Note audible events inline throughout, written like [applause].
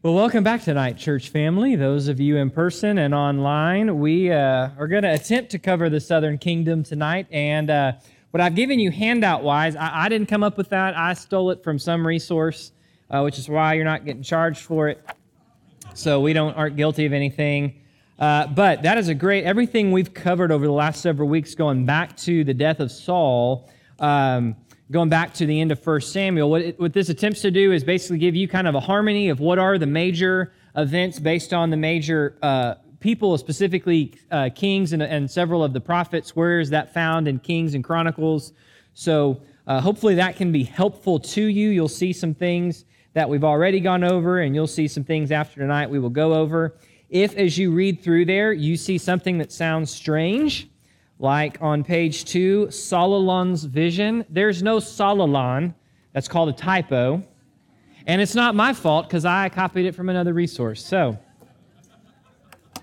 Well, welcome back tonight, church family. Those of you in person and online, we uh, are going to attempt to cover the Southern Kingdom tonight. And uh, what I've given you handout wise, I, I, didn't come up with that. I stole it from some resource, uh, which is why you're not getting charged for it. So we don't aren't guilty of anything. Uh, but that is a great everything we've covered over the last several weeks, going back to the death of Saul. Um, going back to the end of 1 Samuel, what, it, what this attempts to do is basically give you kind of a harmony of what are the major events based on the major uh, people, specifically uh, kings and, and, several of the prophets. Where is that found in Kings and Chronicles? So uh, hopefully that can be helpful to you. You'll see some things that we've already gone over, and you'll see some things after tonight we will go over. If, as you read through there, you see something that sounds strange, like on page two, Solomon's vision. There's no Solomon. That's called a typo. And it's not my fault because I copied it from another resource. So,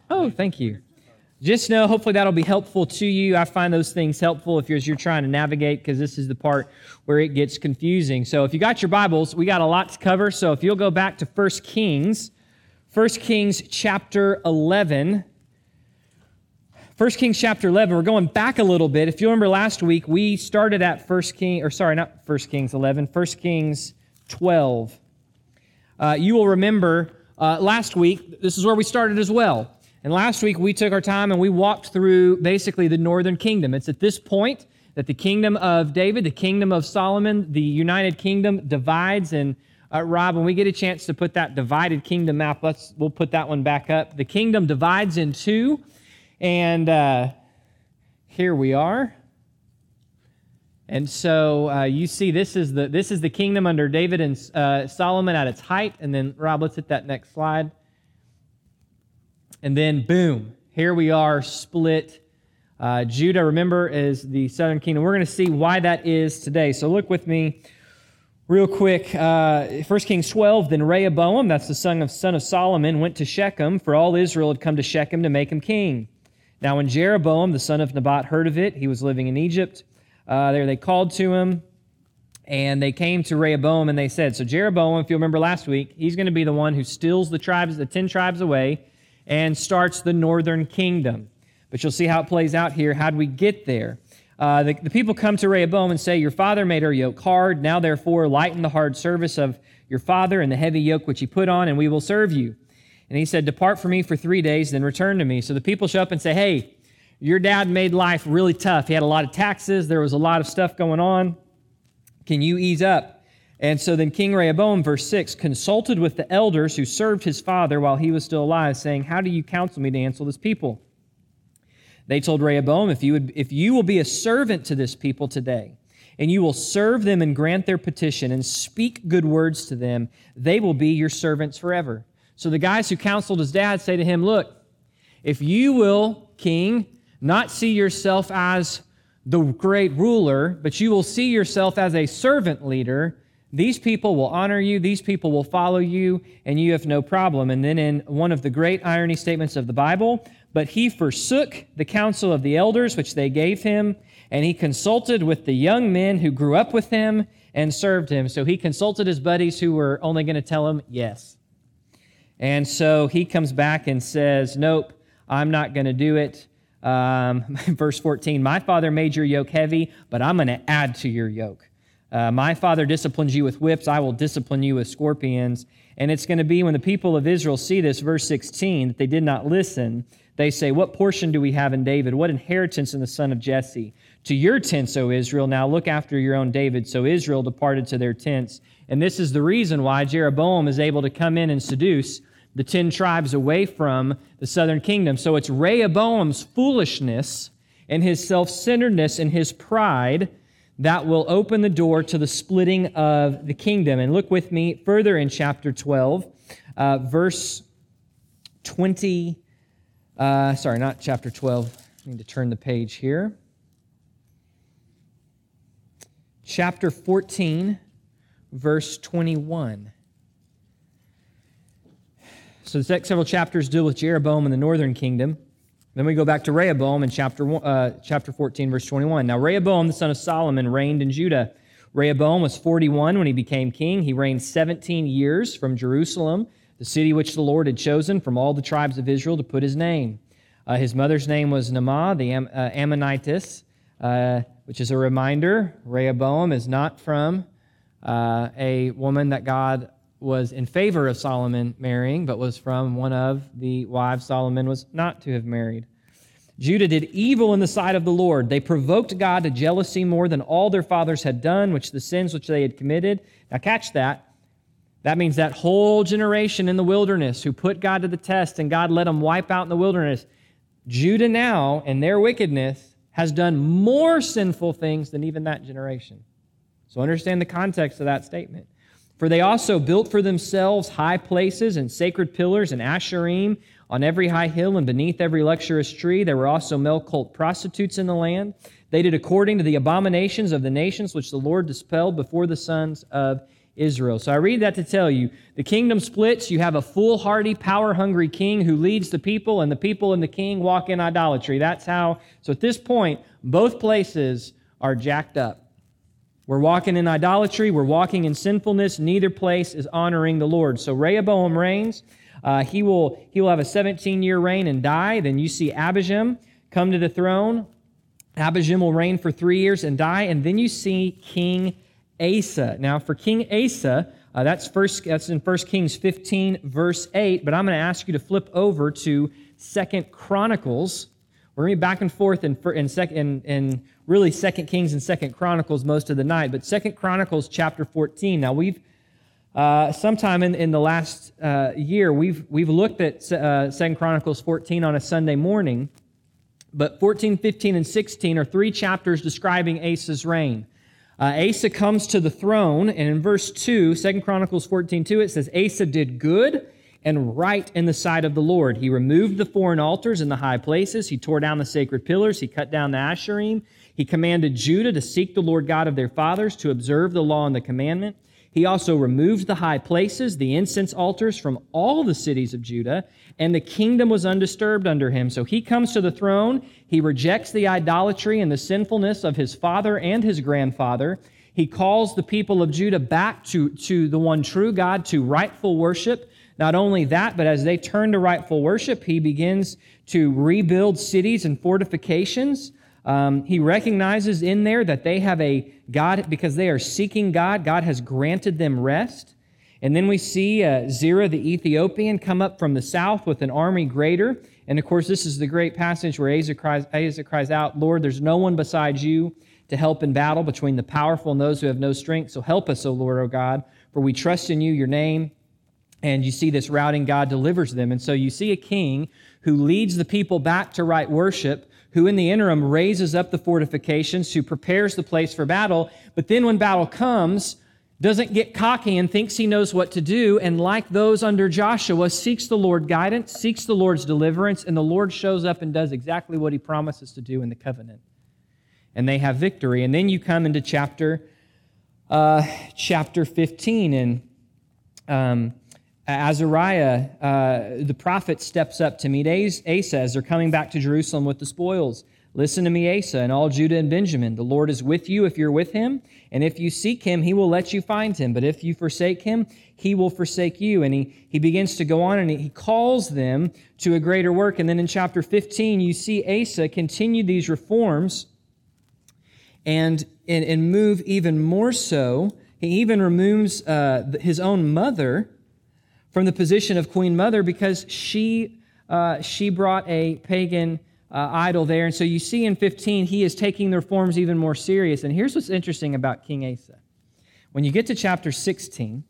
oh, thank you. Just know, hopefully, that'll be helpful to you. I find those things helpful if you're, as you're trying to navigate because this is the part where it gets confusing. So, if you got your Bibles, we got a lot to cover. So, if you'll go back to 1 Kings, 1 Kings chapter 11. 1 Kings chapter 11, we're going back a little bit. If you remember last week, we started at 1 King, or sorry, not 1 Kings 11, 1 Kings 12. Uh, you will remember uh, last week, this is where we started as well. And last week, we took our time and we walked through basically the northern kingdom. It's at this point that the kingdom of David, the kingdom of Solomon, the united kingdom divides. And uh, Rob, when we get a chance to put that divided kingdom map, let's, we'll put that one back up. The kingdom divides in two. And uh, here we are. And so uh, you see, this is the this is the kingdom under David and uh, Solomon at its height. And then Rob, let's hit that next slide. And then boom, here we are, split. Uh, Judah, remember, is the southern kingdom. We're going to see why that is today. So look with me real quick. Uh, 1 Kings 12. Then Rehoboam, that's the son of son of Solomon, went to Shechem, for all Israel had come to Shechem to make him king. Now, when Jeroboam, the son of Nebat, heard of it, he was living in Egypt. Uh, there they called to him, and they came to Rehoboam, and they said, So Jeroboam, if you remember last week, he's going to be the one who steals the tribes, the ten tribes away, and starts the northern kingdom. But you'll see how it plays out here. How do we get there? Uh, the, the people come to Rehoboam and say, Your father made our yoke hard. Now, therefore, lighten the hard service of your father and the heavy yoke which he put on, and we will serve you. And he said, Depart from me for three days, then return to me. So the people show up and say, Hey, your dad made life really tough. He had a lot of taxes, there was a lot of stuff going on. Can you ease up? And so then King Rehoboam, verse 6, consulted with the elders who served his father while he was still alive, saying, How do you counsel me to answer this people? They told Rehoboam, if you, would, if you will be a servant to this people today, and you will serve them and grant their petition and speak good words to them, they will be your servants forever. So the guys who counseled his dad say to him, Look, if you will, king, not see yourself as the great ruler, but you will see yourself as a servant leader, these people will honor you, these people will follow you, and you have no problem. And then in one of the great irony statements of the Bible, but he forsook the counsel of the elders which they gave him, and he consulted with the young men who grew up with him and served him. So he consulted his buddies who were only going to tell him yes. And so he comes back and says, Nope, I'm not going to do it. Um, [laughs] verse 14, My father made your yoke heavy, but I'm going to add to your yoke. Uh, my father disciplines you with whips, I will discipline you with scorpions. And it's going to be when the people of Israel see this, verse 16, that they did not listen. They say, What portion do we have in David? What inheritance in the son of Jesse? To your tents, O Israel, now look after your own David. So Israel departed to their tents. And this is the reason why Jeroboam is able to come in and seduce the ten tribes away from the southern kingdom. So it's Rehoboam's foolishness and his self centeredness and his pride that will open the door to the splitting of the kingdom. And look with me further in chapter 12, uh, verse 20. Uh, sorry, not chapter 12. I need to turn the page here. Chapter 14, verse 21. So the next several chapters deal with Jeroboam and the northern kingdom. Then we go back to Rehoboam in chapter, uh, chapter 14, verse 21. Now, Rehoboam, the son of Solomon, reigned in Judah. Rehoboam was 41 when he became king. He reigned 17 years from Jerusalem the city which the Lord had chosen from all the tribes of Israel to put his name. Uh, his mother's name was Naamah, the Am- uh, Ammonitess, uh, which is a reminder Rehoboam is not from uh, a woman that God was in favor of Solomon marrying, but was from one of the wives Solomon was not to have married. Judah did evil in the sight of the Lord. They provoked God to jealousy more than all their fathers had done, which the sins which they had committed. Now, catch that. That means that whole generation in the wilderness who put God to the test and God let them wipe out in the wilderness. Judah now, in their wickedness, has done more sinful things than even that generation. So understand the context of that statement. For they also built for themselves high places and sacred pillars and asherim on every high hill and beneath every luxurious tree. There were also male cult prostitutes in the land. They did according to the abominations of the nations which the Lord dispelled before the sons of Israel. So I read that to tell you the kingdom splits. You have a foolhardy, power hungry king who leads the people, and the people and the king walk in idolatry. That's how. So at this point, both places are jacked up. We're walking in idolatry, we're walking in sinfulness. Neither place is honoring the Lord. So Rehoboam reigns. Uh, he, will, he will have a 17 year reign and die. Then you see Abijam come to the throne. Abijam will reign for three years and die. And then you see King Asa. Now, for King Asa, uh, that's, first, that's in 1 Kings 15, verse 8. But I'm going to ask you to flip over to Second Chronicles. We're going to be back and forth in, in, in, in really Second Kings and Second Chronicles most of the night, but Second Chronicles chapter 14. Now we've uh, sometime in, in the last uh, year we've we've looked at uh, Second Chronicles 14 on a Sunday morning, but 14, 15, and 16 are three chapters describing Asa's reign. Uh, Asa comes to the throne, and in verse 2, 2 Chronicles 14, 2, it says, Asa did good and right in the sight of the Lord. He removed the foreign altars in the high places. He tore down the sacred pillars. He cut down the asherim. He commanded Judah to seek the Lord God of their fathers, to observe the law and the commandment. He also removed the high places, the incense altars from all the cities of Judah, and the kingdom was undisturbed under him. So he comes to the throne. He rejects the idolatry and the sinfulness of his father and his grandfather. He calls the people of Judah back to, to the one true God, to rightful worship. Not only that, but as they turn to rightful worship, he begins to rebuild cities and fortifications. Um, he recognizes in there that they have a God, because they are seeking God, God has granted them rest. And then we see uh, Zerah the Ethiopian come up from the south with an army greater. And of course, this is the great passage where Asa cries, Asa cries out, Lord, there's no one besides you to help in battle between the powerful and those who have no strength. So help us, O Lord, O God, for we trust in you, your name. And you see this routing, God delivers them. And so you see a king who leads the people back to right worship, who in the interim raises up the fortifications, who prepares the place for battle. But then when battle comes, doesn't get cocky and thinks he knows what to do, and like those under Joshua, seeks the Lord guidance, seeks the Lord's deliverance, and the Lord shows up and does exactly what he promises to do in the covenant. And they have victory. And then you come into chapter uh, chapter 15, and um, Azariah, uh, the prophet, steps up to meet Asa as they're coming back to Jerusalem with the spoils. Listen to me, Asa, and all Judah and Benjamin. The Lord is with you if you're with him, and if you seek him, he will let you find him. But if you forsake him, he will forsake you. And he, he begins to go on and he calls them to a greater work. And then in chapter 15, you see Asa continue these reforms and, and, and move even more so. He even removes uh, his own mother from the position of queen mother because she, uh, she brought a pagan uh, idol there. And so you see in 15, he is taking the reforms even more serious. And here's what's interesting about King Asa. When you get to chapter 16,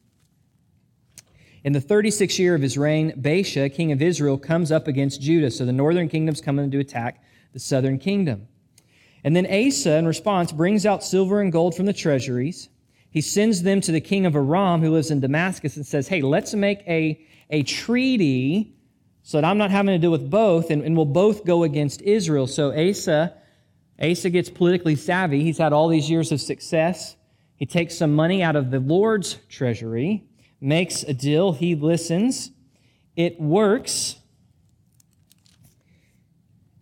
in the 36th year of his reign, Baasha, king of Israel, comes up against Judah. So the northern kingdom's coming to attack the southern kingdom. And then Asa, in response, brings out silver and gold from the treasuries he sends them to the king of Aram who lives in Damascus and says, Hey, let's make a, a treaty so that I'm not having to deal with both, and, and we'll both go against Israel. So Asa, Asa gets politically savvy. He's had all these years of success. He takes some money out of the Lord's treasury, makes a deal. He listens. It works.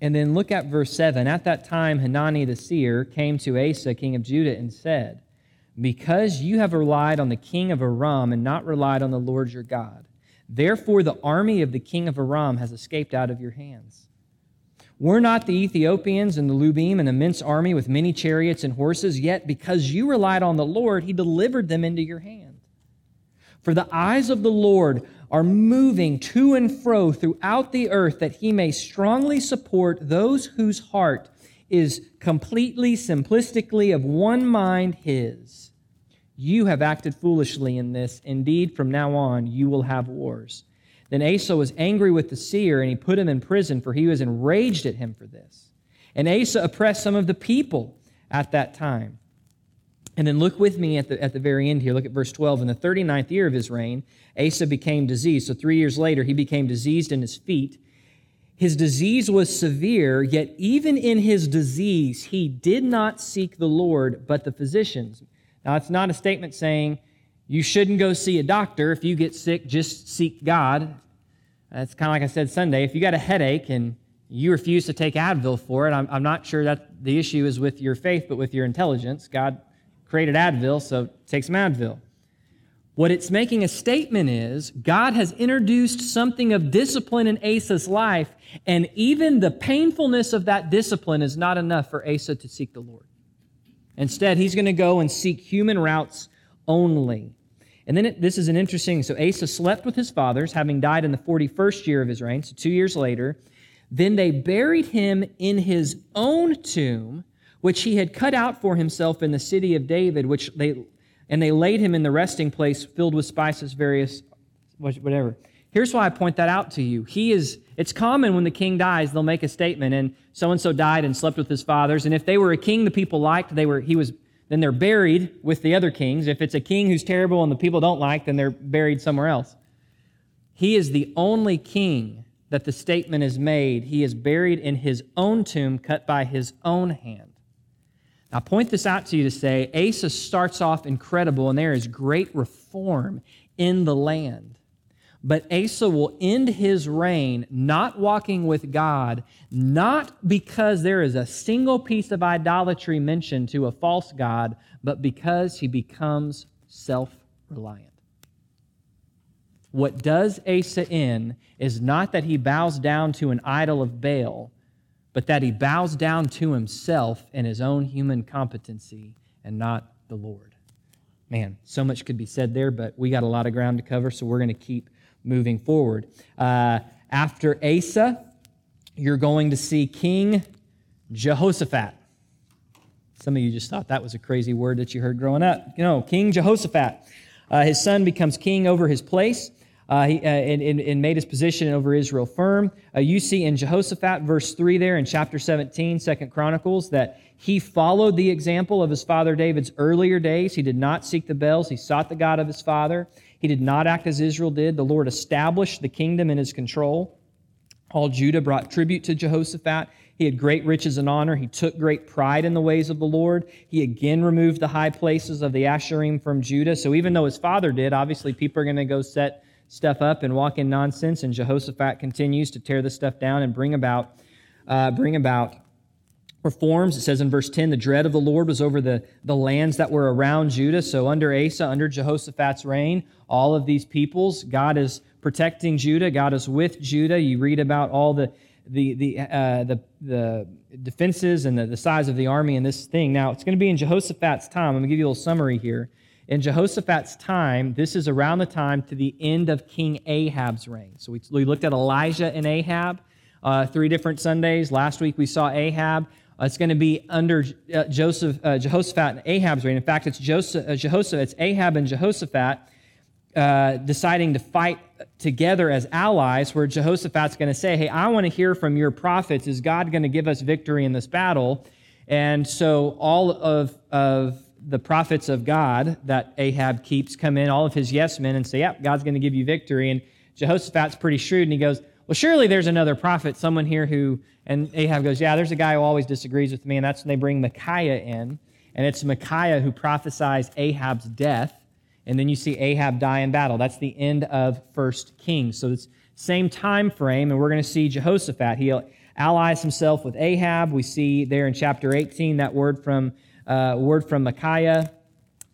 And then look at verse 7. At that time, Hanani the seer came to Asa, king of Judah, and said, because you have relied on the king of Aram and not relied on the Lord your God. Therefore, the army of the king of Aram has escaped out of your hands. Were not the Ethiopians and the Lubim an immense army with many chariots and horses? Yet, because you relied on the Lord, he delivered them into your hand. For the eyes of the Lord are moving to and fro throughout the earth that he may strongly support those whose heart is completely, simplistically, of one mind his. You have acted foolishly in this. Indeed, from now on, you will have wars. Then Asa was angry with the seer, and he put him in prison, for he was enraged at him for this. And Asa oppressed some of the people at that time. And then look with me at the, at the very end here. Look at verse 12. In the 39th year of his reign, Asa became diseased. So three years later, he became diseased in his feet. His disease was severe, yet even in his disease, he did not seek the Lord, but the physicians. Now, it's not a statement saying you shouldn't go see a doctor. If you get sick, just seek God. That's kind of like I said Sunday. If you got a headache and you refuse to take Advil for it, I'm, I'm not sure that the issue is with your faith, but with your intelligence. God created Advil, so take some Advil. What it's making a statement is God has introduced something of discipline in Asa's life, and even the painfulness of that discipline is not enough for Asa to seek the Lord. Instead, he's going to go and seek human routes only. And then it, this is an interesting. So Asa slept with his fathers, having died in the 41st year of his reign, so two years later. Then they buried him in his own tomb which he had cut out for himself in the city of David, which they and they laid him in the resting place filled with spices, various whatever. Here's why I point that out to you. He is it's common when the king dies, they'll make a statement, and so and so died and slept with his fathers. And if they were a king the people liked, they were he was then they're buried with the other kings. If it's a king who's terrible and the people don't like, then they're buried somewhere else. He is the only king that the statement is made. He is buried in his own tomb, cut by his own hand. I point this out to you to say Asa starts off incredible, and there is great reform in the land. But Asa will end his reign not walking with God, not because there is a single piece of idolatry mentioned to a false God, but because he becomes self reliant. What does Asa in is not that he bows down to an idol of Baal, but that he bows down to himself and his own human competency and not the Lord. Man, so much could be said there, but we got a lot of ground to cover, so we're going to keep moving forward. Uh, after Asa, you're going to see King Jehoshaphat. Some of you just thought that was a crazy word that you heard growing up. You know, King Jehoshaphat. Uh, his son becomes king over his place uh, he, uh, and, and, and, made his position over Israel firm. Uh, you see in Jehoshaphat, verse 3 there in chapter 17, Second Chronicles, that he followed the example of his father David's earlier days. He did not seek the Baals, he sought the God of his father. He did not act as Israel did. The Lord established the kingdom in his control. All Judah brought tribute to Jehoshaphat. He had great riches and honor. He took great pride in the ways of the Lord. He again removed the high places of the Asherim from Judah. So even though his father did, obviously people are going to go set stuff up and walk in nonsense. And Jehoshaphat continues to tear the stuff down and bring about, uh, bring about reforms. It says in verse 10 the dread of the Lord was over the, the lands that were around Judah. So under Asa, under Jehoshaphat's reign, all of these peoples, God is protecting Judah. God is with Judah. You read about all the the the uh, the, the defenses and the, the size of the army in this thing. Now it's going to be in Jehoshaphat's time. I'm going to give you a little summary here. In Jehoshaphat's time, this is around the time to the end of King Ahab's reign. So we, we looked at Elijah and Ahab uh, three different Sundays. Last week we saw Ahab. Uh, it's going to be under uh, Joseph, uh, Jehoshaphat and Ahab's reign. In fact, it's Joseph, uh, Jehoshaphat, it's Ahab and Jehoshaphat uh, deciding to fight together as allies, where Jehoshaphat's going to say, Hey, I want to hear from your prophets. Is God going to give us victory in this battle? And so all of, of the prophets of God that Ahab keeps come in, all of his yes men, and say, Yep, God's going to give you victory. And Jehoshaphat's pretty shrewd, and he goes, Well, surely there's another prophet, someone here who, and Ahab goes, Yeah, there's a guy who always disagrees with me. And that's when they bring Micaiah in. And it's Micaiah who prophesies Ahab's death. And then you see Ahab die in battle. That's the end of First Kings. So it's same time frame, and we're going to see Jehoshaphat. He allies himself with Ahab. We see there in chapter 18 that word from uh, word from Micaiah.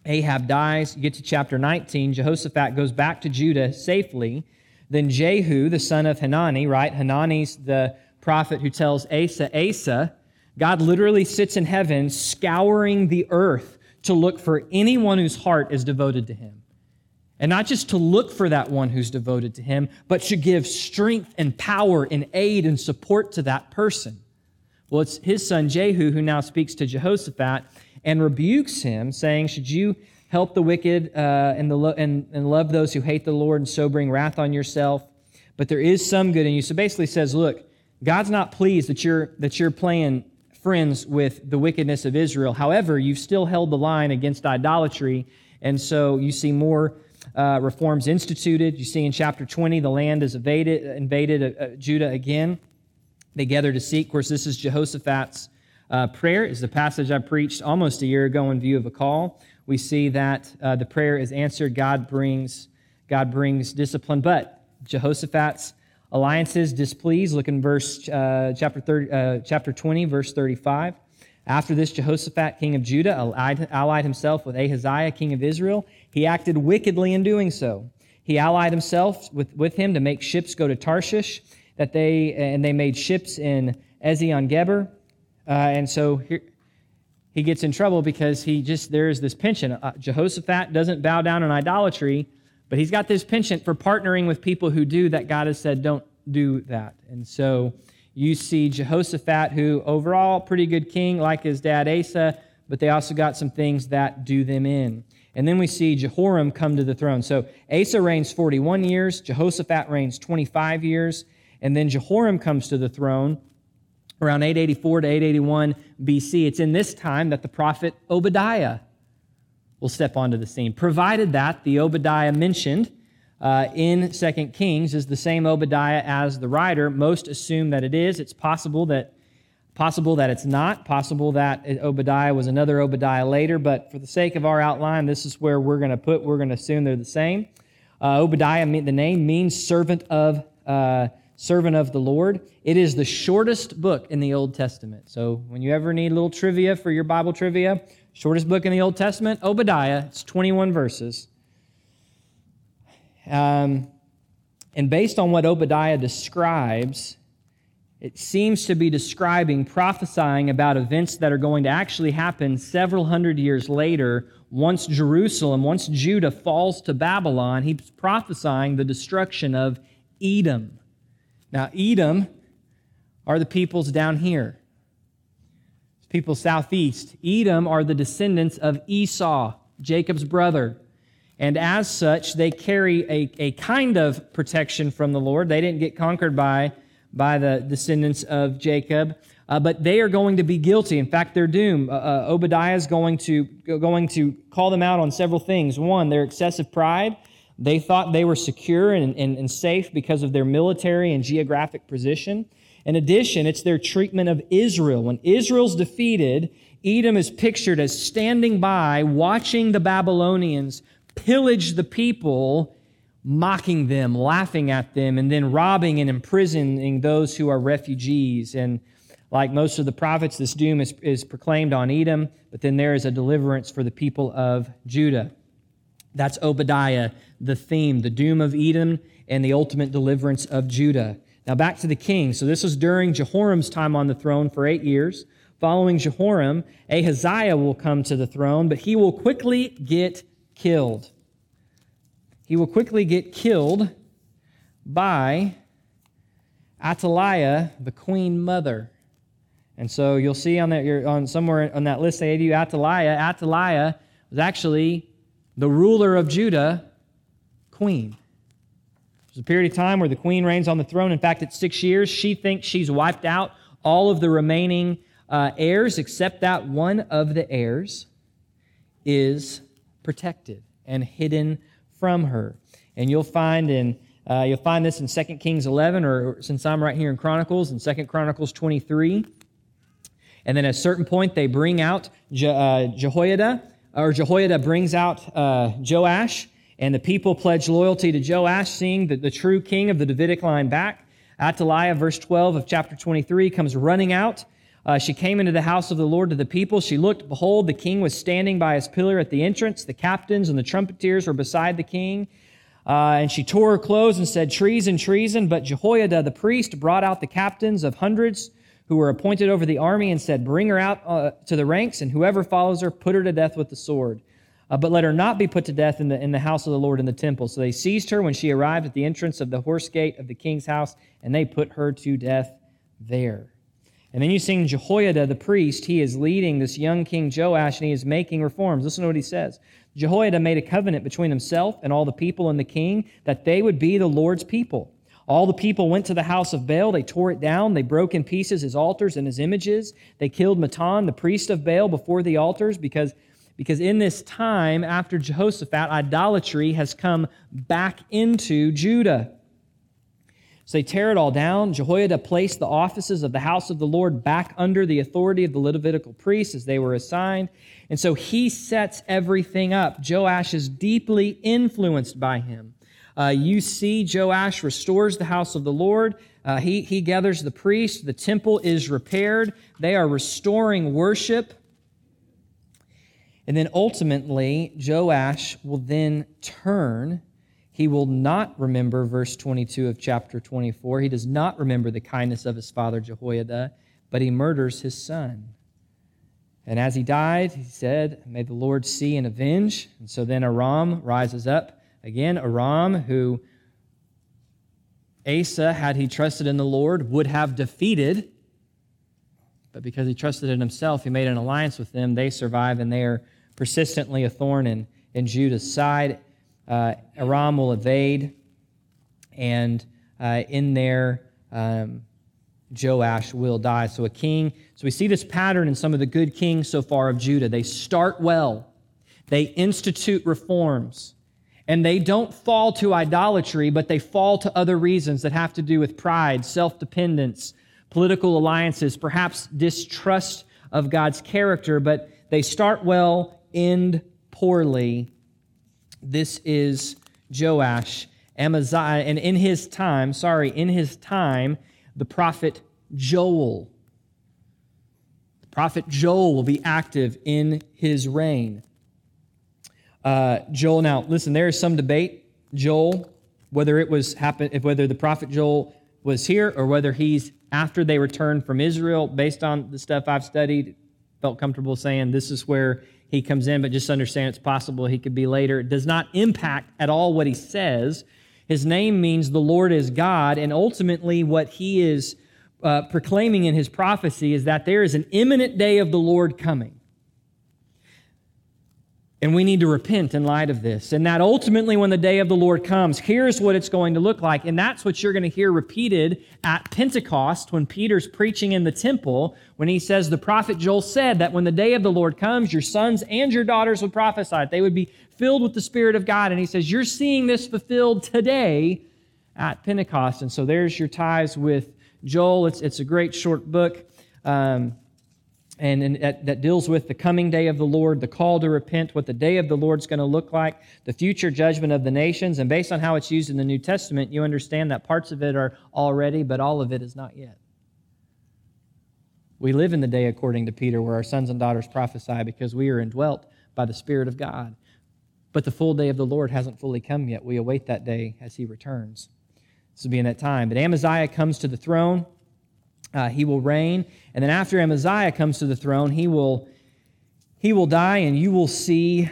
Ahab dies. You get to chapter 19. Jehoshaphat goes back to Judah safely. Then Jehu, the son of Hanani, right? Hanani's the prophet who tells Asa, Asa, God literally sits in heaven scouring the earth to look for anyone whose heart is devoted to him. And not just to look for that one who's devoted to him, but to give strength and power and aid and support to that person. Well, it's his son Jehu who now speaks to Jehoshaphat and rebukes him, saying, Should you help the wicked uh, and, the lo- and, and love those who hate the Lord and so bring wrath on yourself? But there is some good in you. So basically says, Look, God's not pleased that you're, that you're playing friends with the wickedness of Israel. However, you've still held the line against idolatry. And so you see more uh, reforms instituted. You see in chapter 20, the land is invaded, invaded uh, uh, Judah again. They gather to seek. Of course, this is Jehoshaphat's uh, prayer, is the passage I preached almost a year ago in view of a call. We see that uh, the prayer is answered. God brings, God brings discipline. But Jehoshaphat's alliances displeased. Look in verse uh, chapter 30, chapter 20, verse 35. After this, Jehoshaphat, king of Judah, allied himself with Ahaziah, king of Israel. He acted wickedly in doing so. He allied himself with, with him to make ships go to Tarshish, that they, and they made ships in Ezion Geber. Uh, and so here, he gets in trouble because he just, there's this penchant. Uh, Jehoshaphat doesn't bow down in idolatry, but he's got this penchant for partnering with people who do that God has said don't do that. And so you see Jehoshaphat, who overall pretty good king, like his dad Asa, but they also got some things that do them in. And then we see Jehoram come to the throne. So Asa reigns 41 years, Jehoshaphat reigns 25 years, and then Jehoram comes to the throne around 884 to 881 BC. It's in this time that the prophet Obadiah will step onto the scene, provided that the Obadiah mentioned uh, in Second Kings is the same Obadiah as the writer. Most assume that it is. It's possible that possible that it's not. Possible that Obadiah was another Obadiah later. But for the sake of our outline, this is where we're going to put. We're going to assume they're the same. Uh, Obadiah, the name means servant of uh, servant of the Lord. It is the shortest book in the Old Testament. So when you ever need a little trivia for your Bible trivia, shortest book in the Old Testament, Obadiah. It's 21 verses. Um, and based on what Obadiah describes, it seems to be describing, prophesying about events that are going to actually happen several hundred years later. Once Jerusalem, once Judah falls to Babylon, he's prophesying the destruction of Edom. Now, Edom are the peoples down here, people southeast. Edom are the descendants of Esau, Jacob's brother. And as such, they carry a, a kind of protection from the Lord. They didn't get conquered by, by the descendants of Jacob, uh, but they are going to be guilty. In fact, their doom. Uh, uh, Obadiah is going to, going to call them out on several things. One, their excessive pride. They thought they were secure and, and, and safe because of their military and geographic position. In addition, it's their treatment of Israel. When Israel's defeated, Edom is pictured as standing by, watching the Babylonians pillage the people, mocking them, laughing at them, and then robbing and imprisoning those who are refugees. And like most of the prophets, this doom is, is proclaimed on Edom, but then there is a deliverance for the people of Judah. That's Obadiah, the theme, the doom of Edom and the ultimate deliverance of Judah. Now back to the king. So this was during Jehoram's time on the throne for eight years. Following Jehoram, Ahaziah will come to the throne, but he will quickly get killed. He will quickly get killed by Athaliah, the queen mother. And so you'll see on that you're on somewhere on that list they gave you Athaliah. Athaliah was actually the ruler of Judah, queen. There's a period of time where the queen reigns on the throne. In fact, it's six years. She thinks she's wiped out all of the remaining uh, heirs, except that one of the heirs is protected and hidden from her. And you'll find in uh, you'll find this in 2 Kings 11, or since I'm right here in Chronicles, in 2 Chronicles 23. And then at a certain point, they bring out Je- uh, Jehoiada, or Jehoiada brings out uh, Joash, and the people pledged loyalty to Joash, seeing the, the true king of the Davidic line back. Athaliah, verse 12 of chapter 23, comes running out uh, she came into the house of the Lord to the people. She looked, behold, the king was standing by his pillar at the entrance. The captains and the trumpeters were beside the king. Uh, and she tore her clothes and said, Treason, treason. But Jehoiada the priest brought out the captains of hundreds who were appointed over the army and said, Bring her out uh, to the ranks, and whoever follows her, put her to death with the sword. Uh, but let her not be put to death in the, in the house of the Lord in the temple. So they seized her when she arrived at the entrance of the horse gate of the king's house, and they put her to death there. And then you sing Jehoiada the priest. He is leading this young king Joash, and he is making reforms. Listen to what he says. Jehoiada made a covenant between himself and all the people and the king that they would be the Lord's people. All the people went to the house of Baal. They tore it down. They broke in pieces his altars and his images. They killed Mattan, the priest of Baal, before the altars because, because in this time after Jehoshaphat, idolatry has come back into Judah. So they tear it all down. Jehoiada placed the offices of the house of the Lord back under the authority of the Levitical priests as they were assigned. And so he sets everything up. Joash is deeply influenced by him. Uh, you see, Joash restores the house of the Lord. Uh, he, he gathers the priests. The temple is repaired. They are restoring worship. And then ultimately, Joash will then turn. He will not remember verse 22 of chapter 24. He does not remember the kindness of his father Jehoiada, but he murders his son. And as he died, he said, May the Lord see and avenge. And so then Aram rises up Again, Aram, who Asa, had he trusted in the Lord, would have defeated. But because he trusted in himself, he made an alliance with them. They survive, and they are persistently a thorn in, in Judah's side. Uh, Aram will evade, and uh, in there, um, Joash will die. So, a king. So, we see this pattern in some of the good kings so far of Judah. They start well, they institute reforms and they don't fall to idolatry, but they fall to other reasons that have to do with pride, self dependence, political alliances, perhaps distrust of God's character, but they start well, end poorly. This is Joash, Amaziah, and in his time, sorry, in his time, the prophet Joel. The prophet Joel will be active in his reign. Uh, Joel, now listen, there is some debate. Joel, whether it was happen, whether the prophet Joel was here or whether he's after they returned from Israel, based on the stuff I've studied, felt comfortable saying this is where he comes in, but just understand it's possible he could be later. It does not impact at all what he says. His name means the Lord is God, and ultimately what he is uh, proclaiming in his prophecy is that there is an imminent day of the Lord coming. And we need to repent in light of this. And that ultimately, when the day of the Lord comes, here's what it's going to look like. And that's what you're going to hear repeated at Pentecost when Peter's preaching in the temple, when he says, The prophet Joel said that when the day of the Lord comes, your sons and your daughters would prophesy. They would be filled with the Spirit of God. And he says, You're seeing this fulfilled today at Pentecost. And so there's your ties with Joel. It's, it's a great short book. Um, and, and that, that, deals with the coming day of the Lord, the call to repent, what the day of the Lord's going to look like, the future judgment of the nations. And based on how it's used in the New Testament, you understand that parts of it are already, but all of it is not yet. We live in the day, according to Peter, where our sons and daughters prophesy because we are indwelt by the Spirit of God. But the full day of the Lord hasn't fully come yet. We await that day as he returns. This will be in that time. But Amaziah comes to the throne. Uh, he will reign. And then after Amaziah comes to the throne, he will, he will die, and you will see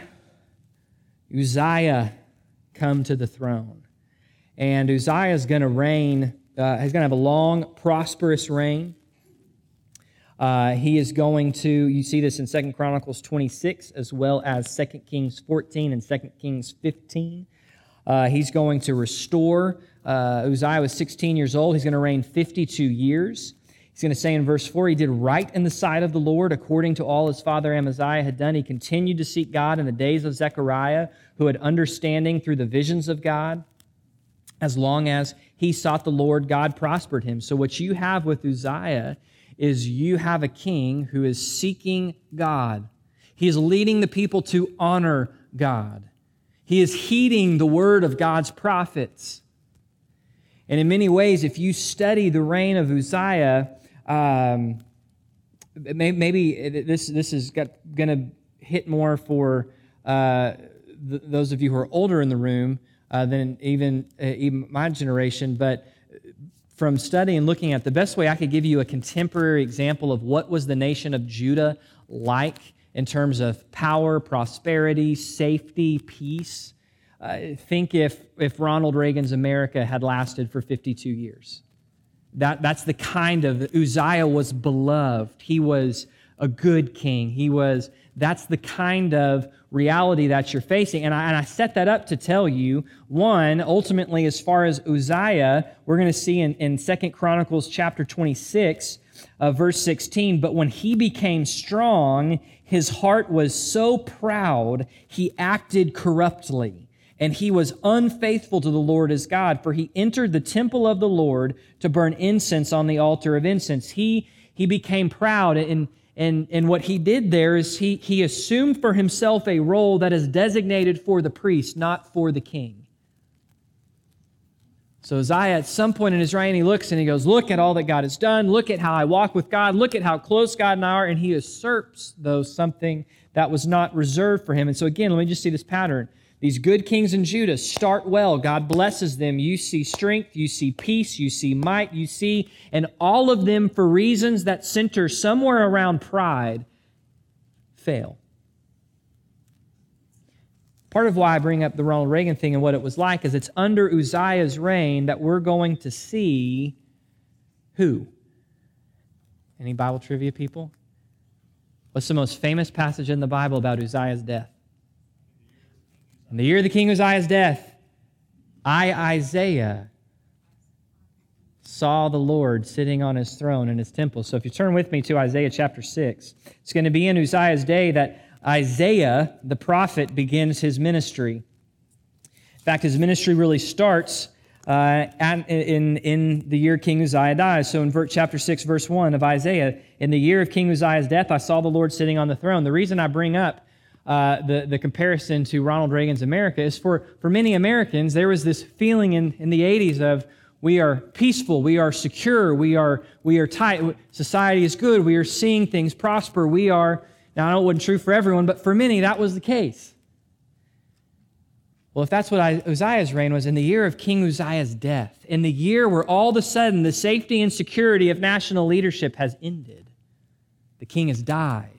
Uzziah come to the throne. And Uzziah is going to reign, uh, he's going to have a long, prosperous reign. Uh, he is going to, you see this in Second Chronicles 26, as well as Second Kings 14 and Second Kings 15. Uh, he's going to restore. Uh, Uzziah was 16 years old. He's going to reign 52 years. He's going to say in verse 4 He did right in the sight of the Lord according to all his father Amaziah had done. He continued to seek God in the days of Zechariah, who had understanding through the visions of God. As long as he sought the Lord, God prospered him. So, what you have with Uzziah is you have a king who is seeking God. He is leading the people to honor God. He is heeding the word of God's prophets. And in many ways, if you study the reign of Uzziah, um, maybe this this is going to hit more for uh, th- those of you who are older in the room. uh, than even, uh, even my generation. But from studying and looking at the best way I could give you a contemporary example of what was the nation of Judah like in terms of power, prosperity, safety, peace. Uh, think if, if Ronald Reagan's America had lasted for 52 years. That, that's the kind of, Uzziah was beloved. He was a good king. He was, that's the kind of reality that you're facing. And I, and I set that up to tell you, one, ultimately, as far as Uzziah, we're going to see in, in 2 Chronicles chapter 26, uh, verse 16, but when he became strong, his heart was so proud, he acted corruptly. And he was unfaithful to the Lord his God, for he entered the temple of the Lord to burn incense on the altar of incense. He, he became proud and, and, and what he did there is he, he assumed for himself a role that is designated for the priest, not for the king. So Uzziah, at some point in his reign, he looks and he goes, Look at all that God has done. Look at how I walk with God. Look at how close God and I are. And he usurps, though, something that was not reserved for him. And so, again, let me just see this pattern. These good kings in Judah start well. God blesses them. You see strength, you see peace, you see might, you see, and all of them for reasons that center somewhere around pride fail. Part of why I bring up the Ronald Reagan thing and what it was like is it's under Uzziah's reign that we're going to see who? Any Bible trivia people? What's the most famous passage in the Bible about Uzziah's death? In the year of the king Uzziah's death, I, Isaiah, saw the Lord sitting on his throne in his temple. So if you turn with me to Isaiah chapter 6, it's going to be in Uzziah's day that Isaiah, the prophet, begins his ministry. In fact, his ministry really starts uh, at, in, in the year King Uzziah dies. So in chapter 6, verse 1 of Isaiah, in the year of King Uzziah's death, I saw the Lord sitting on the throne. The reason I bring up uh, the, the comparison to Ronald Reagan's America is for, for many Americans, there was this feeling in, in the 80s of we are peaceful, we are secure, we are, we are tight, society is good, we are seeing things prosper, we are, now I know it wasn't true for everyone, but for many that was the case. Well, if that's what Uzziah's reign was, in the year of King Uzziah's death, in the year where all of a sudden the safety and security of national leadership has ended, the king has died.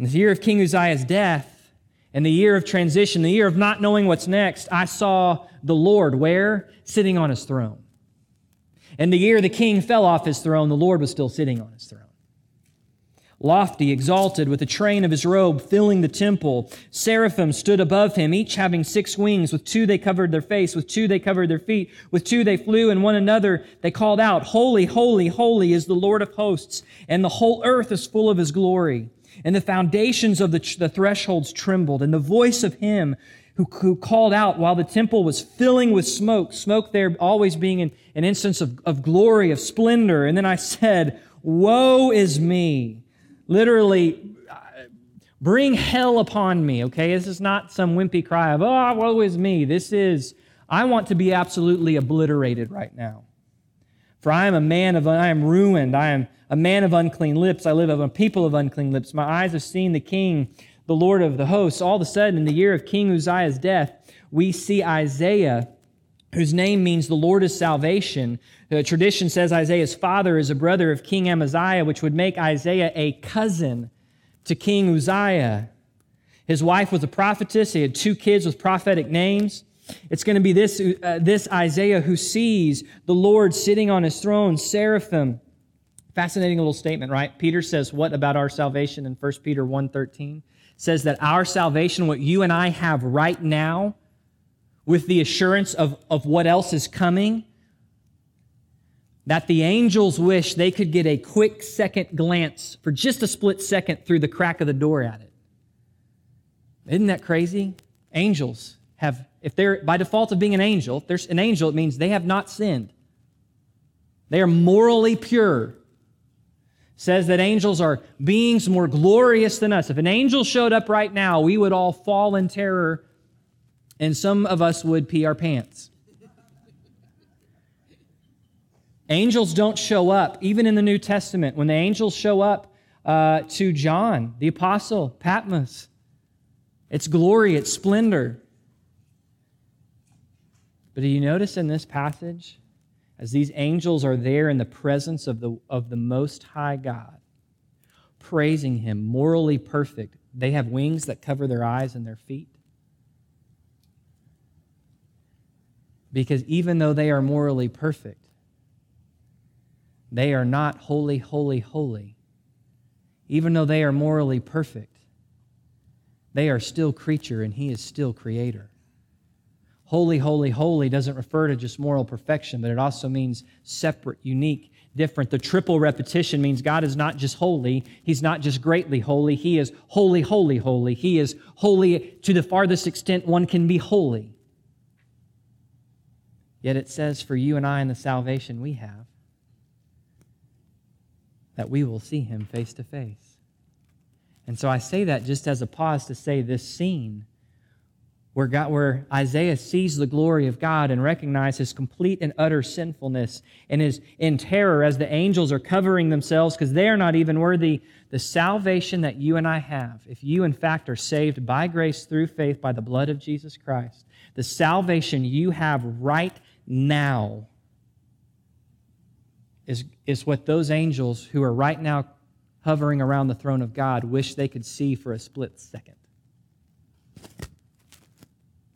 In the year of King Uzziah's death, and the year of transition, the year of not knowing what's next, I saw the Lord where? Sitting on his throne. And the year the king fell off his throne, the Lord was still sitting on his throne. Lofty, exalted, with the train of his robe filling the temple, seraphim stood above him, each having six wings. With two they covered their face, with two they covered their feet, with two they flew, and one another they called out, Holy, holy, holy is the Lord of hosts, and the whole earth is full of his glory and the foundations of the, the thresholds trembled, and the voice of him who, who, called out while the temple was filling with smoke, smoke there always being an, an instance of, of glory, of splendor. And then I said, Woe is me. Literally, uh, bring hell upon me, okay? This is not some wimpy cry of, oh, woe is me. This is, I want to be absolutely obliterated right now. For I am a man of, I am ruined. I am a man of unclean lips. I live of a people of unclean lips. My eyes have seen the King, the Lord of the hosts. All of a sudden, in the year of King Uzziah's death, we see Isaiah, whose name means the Lord is salvation. The tradition says Isaiah's father is a brother of King Amaziah, which would make Isaiah a cousin to King Uzziah. His wife was a prophetess. He had two kids with prophetic names. It's going to be this, uh, this Isaiah who sees the Lord sitting on his throne, seraphim Fascinating little statement, right? Peter says what about our salvation in 1 Peter 1:13? Says that our salvation, what you and I have right now, with the assurance of, of what else is coming, that the angels wish they could get a quick second glance for just a split second through the crack of the door at it. Isn't that crazy? Angels have, if they're by default of being an angel, if there's an angel, it means they have not sinned. They are morally pure says that angels are beings more glorious than us. If an angel showed up right now, we would all fall in terror and some of us would pee our pants. angels don't show up, even in the New Testament. When the angels show up uh, to John, the apostle, Patmos, it's glory, it's splendor. But do you notice in this passage, as these angels are there in the presence of the, of the Most High God, praising Him, morally perfect, they have wings that cover their eyes and their feet? Because even though they are morally perfect, they are not holy, holy, holy. Even though they are morally perfect, they are still creature and He is still creator. Holy, holy, holy doesn't refer to just moral perfection, but it also means separate, unique, different. The triple repetition means God is not just holy, He's not just greatly holy, He is holy, holy, holy. He is holy to the farthest extent one can be holy. Yet it says for you and I in the salvation we have that we will see Him face to face. And so I say that just as a pause to say this scene where, God, where Isaiah sees the glory of God and recognizes his complete and utter sinfulness and is in terror as the angels are covering themselves because they are not even worthy. The salvation that you and I have, if you in fact are saved by grace through faith by the blood of Jesus Christ, the salvation you have right now is, is what those angels who are right now hovering around the throne of God wish they could see for a split second.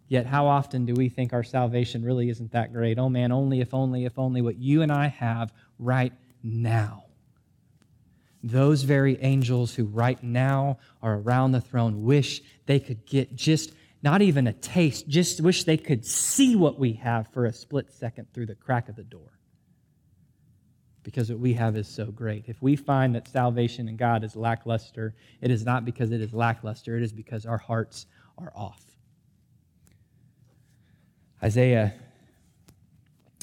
Yet, how often do we think our salvation really isn't that great? Oh man, only if only, if only what you and I have right now. Those very angels who right now are around the throne wish they could get just not even a taste, just wish they could see what we have for a split second through the crack of the door. Because what we have is so great. If we find that salvation in God is lackluster, it is not because it is lackluster, it is because our hearts are off. Isaiah,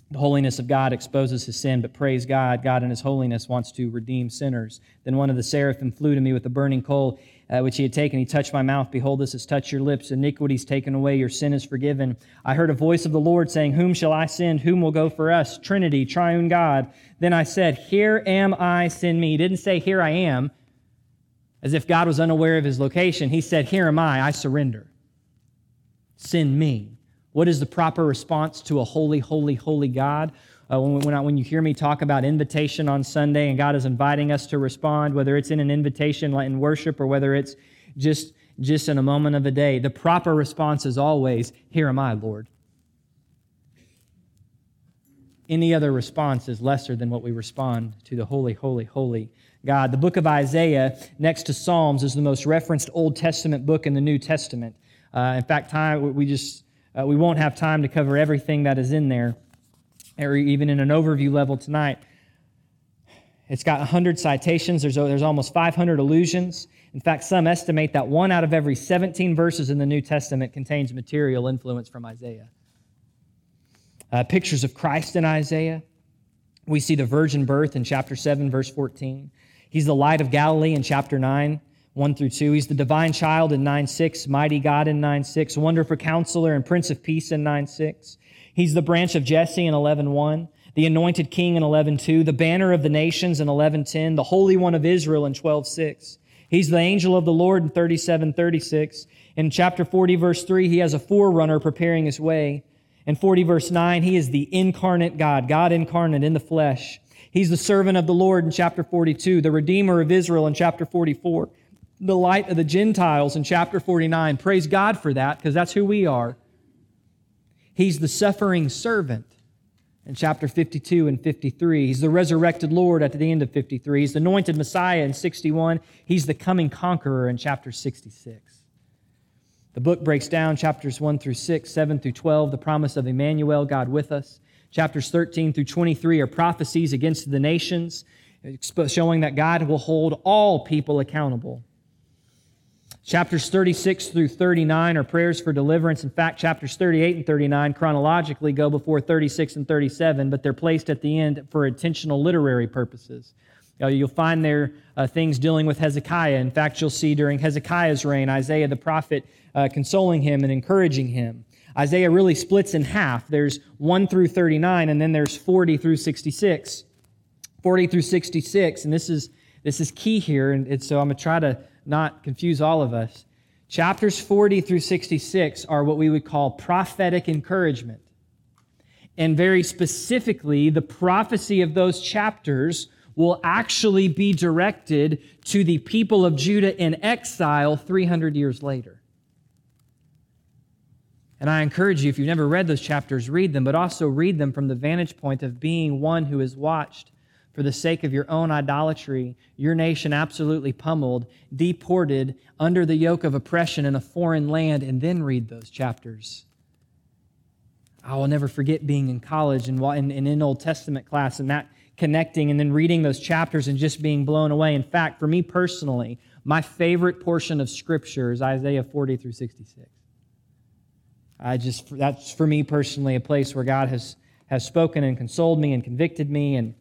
the holiness of God exposes his sin, but praise God, God in his holiness wants to redeem sinners. Then one of the seraphim flew to me with a burning coal, uh, which he had taken. He touched my mouth. Behold, this has touched your lips. Iniquity is taken away. Your sin is forgiven. I heard a voice of the Lord saying, Whom shall I send? Whom will go for us? Trinity, triune God. Then I said, Here am I, send me. He didn't say, Here I am, as if God was unaware of his location. He said, Here am I, I surrender. Send me. What is the proper response to a holy, holy, holy God? Uh, when, when, I, when, you hear me talk about invitation on Sunday and God is inviting us to respond, whether it's in an invitation in worship or whether it's just, just in a moment of a day, the proper response is always, Here am I, Lord. Any other response is lesser than what we respond to the holy, holy, holy God. The book of Isaiah, next to Psalms, is the most referenced Old Testament book in the New Testament. Uh, in fact, time we just uh, we won't have time to cover everything that is in there, or even in an overview level tonight. It's got 100 citations, there's, there's almost 500 allusions. In fact, some estimate that one out of every 17 verses in the New Testament contains material influence from Isaiah. Uh, pictures of Christ in Isaiah. We see the virgin birth in chapter 7, verse 14. He's the light of Galilee in chapter 9. 1 through 2. He's the divine child in 9 6, mighty God in 9 6, wonderful counselor and prince of peace in 9 6. He's the branch of Jesse in 11 1, the anointed king in 11 2, the banner of the nations in 11 10, the holy one of Israel in 12 6. He's the angel of the Lord in 37 36. In chapter 40, verse 3, he has a forerunner preparing his way. In 40, verse 9, he is the incarnate God, God incarnate in the flesh. He's the servant of the Lord in chapter 42, the redeemer of Israel in chapter 44 the light of the Gentiles in chapter 49. Praise God for that, because that's who we are. He's the suffering servant in chapter 52 and 53. He's the resurrected Lord at the end of 53. He's the anointed Messiah in 61. He's the coming conqueror in chapter 66. The book breaks down chapters 1 through 6, 7 through 12, the promise of Emmanuel, God with us. Chapters 13 through 23 are prophecies against the nations, showing that God will hold all people accountable. Chapters 36 through 39 are prayers for deliverance. In fact, chapters 38 and 39 chronologically go before 36 and 37, but they're placed at the end for intentional literary purposes. Uh, you'll find there uh, things dealing with Hezekiah. In fact, you'll see during Hezekiah's reign, Isaiah the prophet uh, consoling him and encouraging him. Isaiah really splits in half. There's 1 through 39, and then there's 40 through 66. 40 through 66, and this is, this is key here, and so I'm going to try to not confuse all of us. Chapters 40 through 66 are what we would call prophetic encouragement. and very specifically, the prophecy of those chapters will actually be directed to the people of Judah in exile 300 years later. And I encourage you, if you've never read those chapters, read them, but also read them from the vantage point of being one who has watched for the sake of your own idolatry, your nation absolutely pummeled, deported, under the yoke of oppression in a foreign land, and then read those chapters. I will never forget being in college and in Old Testament class and that connecting and then reading those chapters and just being blown away. In fact, for me personally, my favorite portion of Scripture is Isaiah 40 through 66. I just that's for me personally a place where God has has spoken and consoled me and convicted me and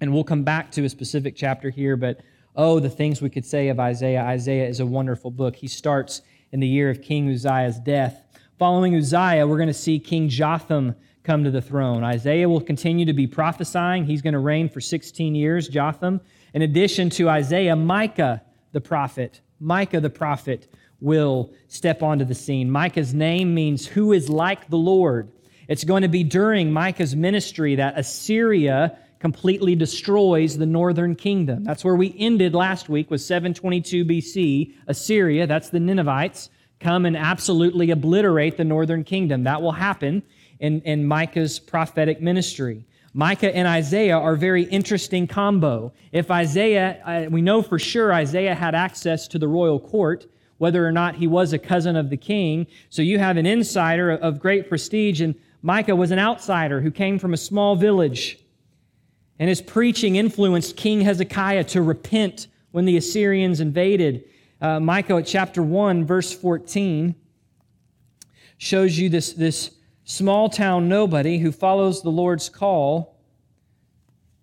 and we'll come back to a specific chapter here but oh the things we could say of Isaiah. Isaiah is a wonderful book. He starts in the year of King Uzziah's death. Following Uzziah we're going to see King Jotham come to the throne. Isaiah will continue to be prophesying. He's going to reign for 16 years Jotham. In addition to Isaiah Micah the prophet Micah the prophet will step onto the scene. Micah's name means who is like the Lord. It's going to be during Micah's ministry that Assyria completely destroys the northern kingdom. That's where we ended last week with 722 BC. Assyria, that's the Ninevites, come and absolutely obliterate the northern kingdom. That will happen in, in Micah's prophetic ministry. Micah and Isaiah are very interesting combo. If Isaiah, uh, we know for sure Isaiah had access to the royal court, whether or not he was a cousin of the king. So you have an insider of great prestige, and Micah was an outsider who came from a small village. And his preaching influenced King Hezekiah to repent when the Assyrians invaded. Uh, Micah chapter 1, verse 14, shows you this, this small town nobody who follows the Lord's call.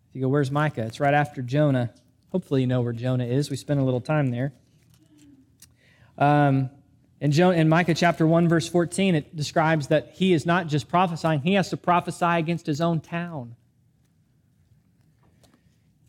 If you go, where's Micah? It's right after Jonah. Hopefully, you know where Jonah is. We spent a little time there. Um, in, Jonah, in Micah chapter 1, verse 14, it describes that he is not just prophesying, he has to prophesy against his own town.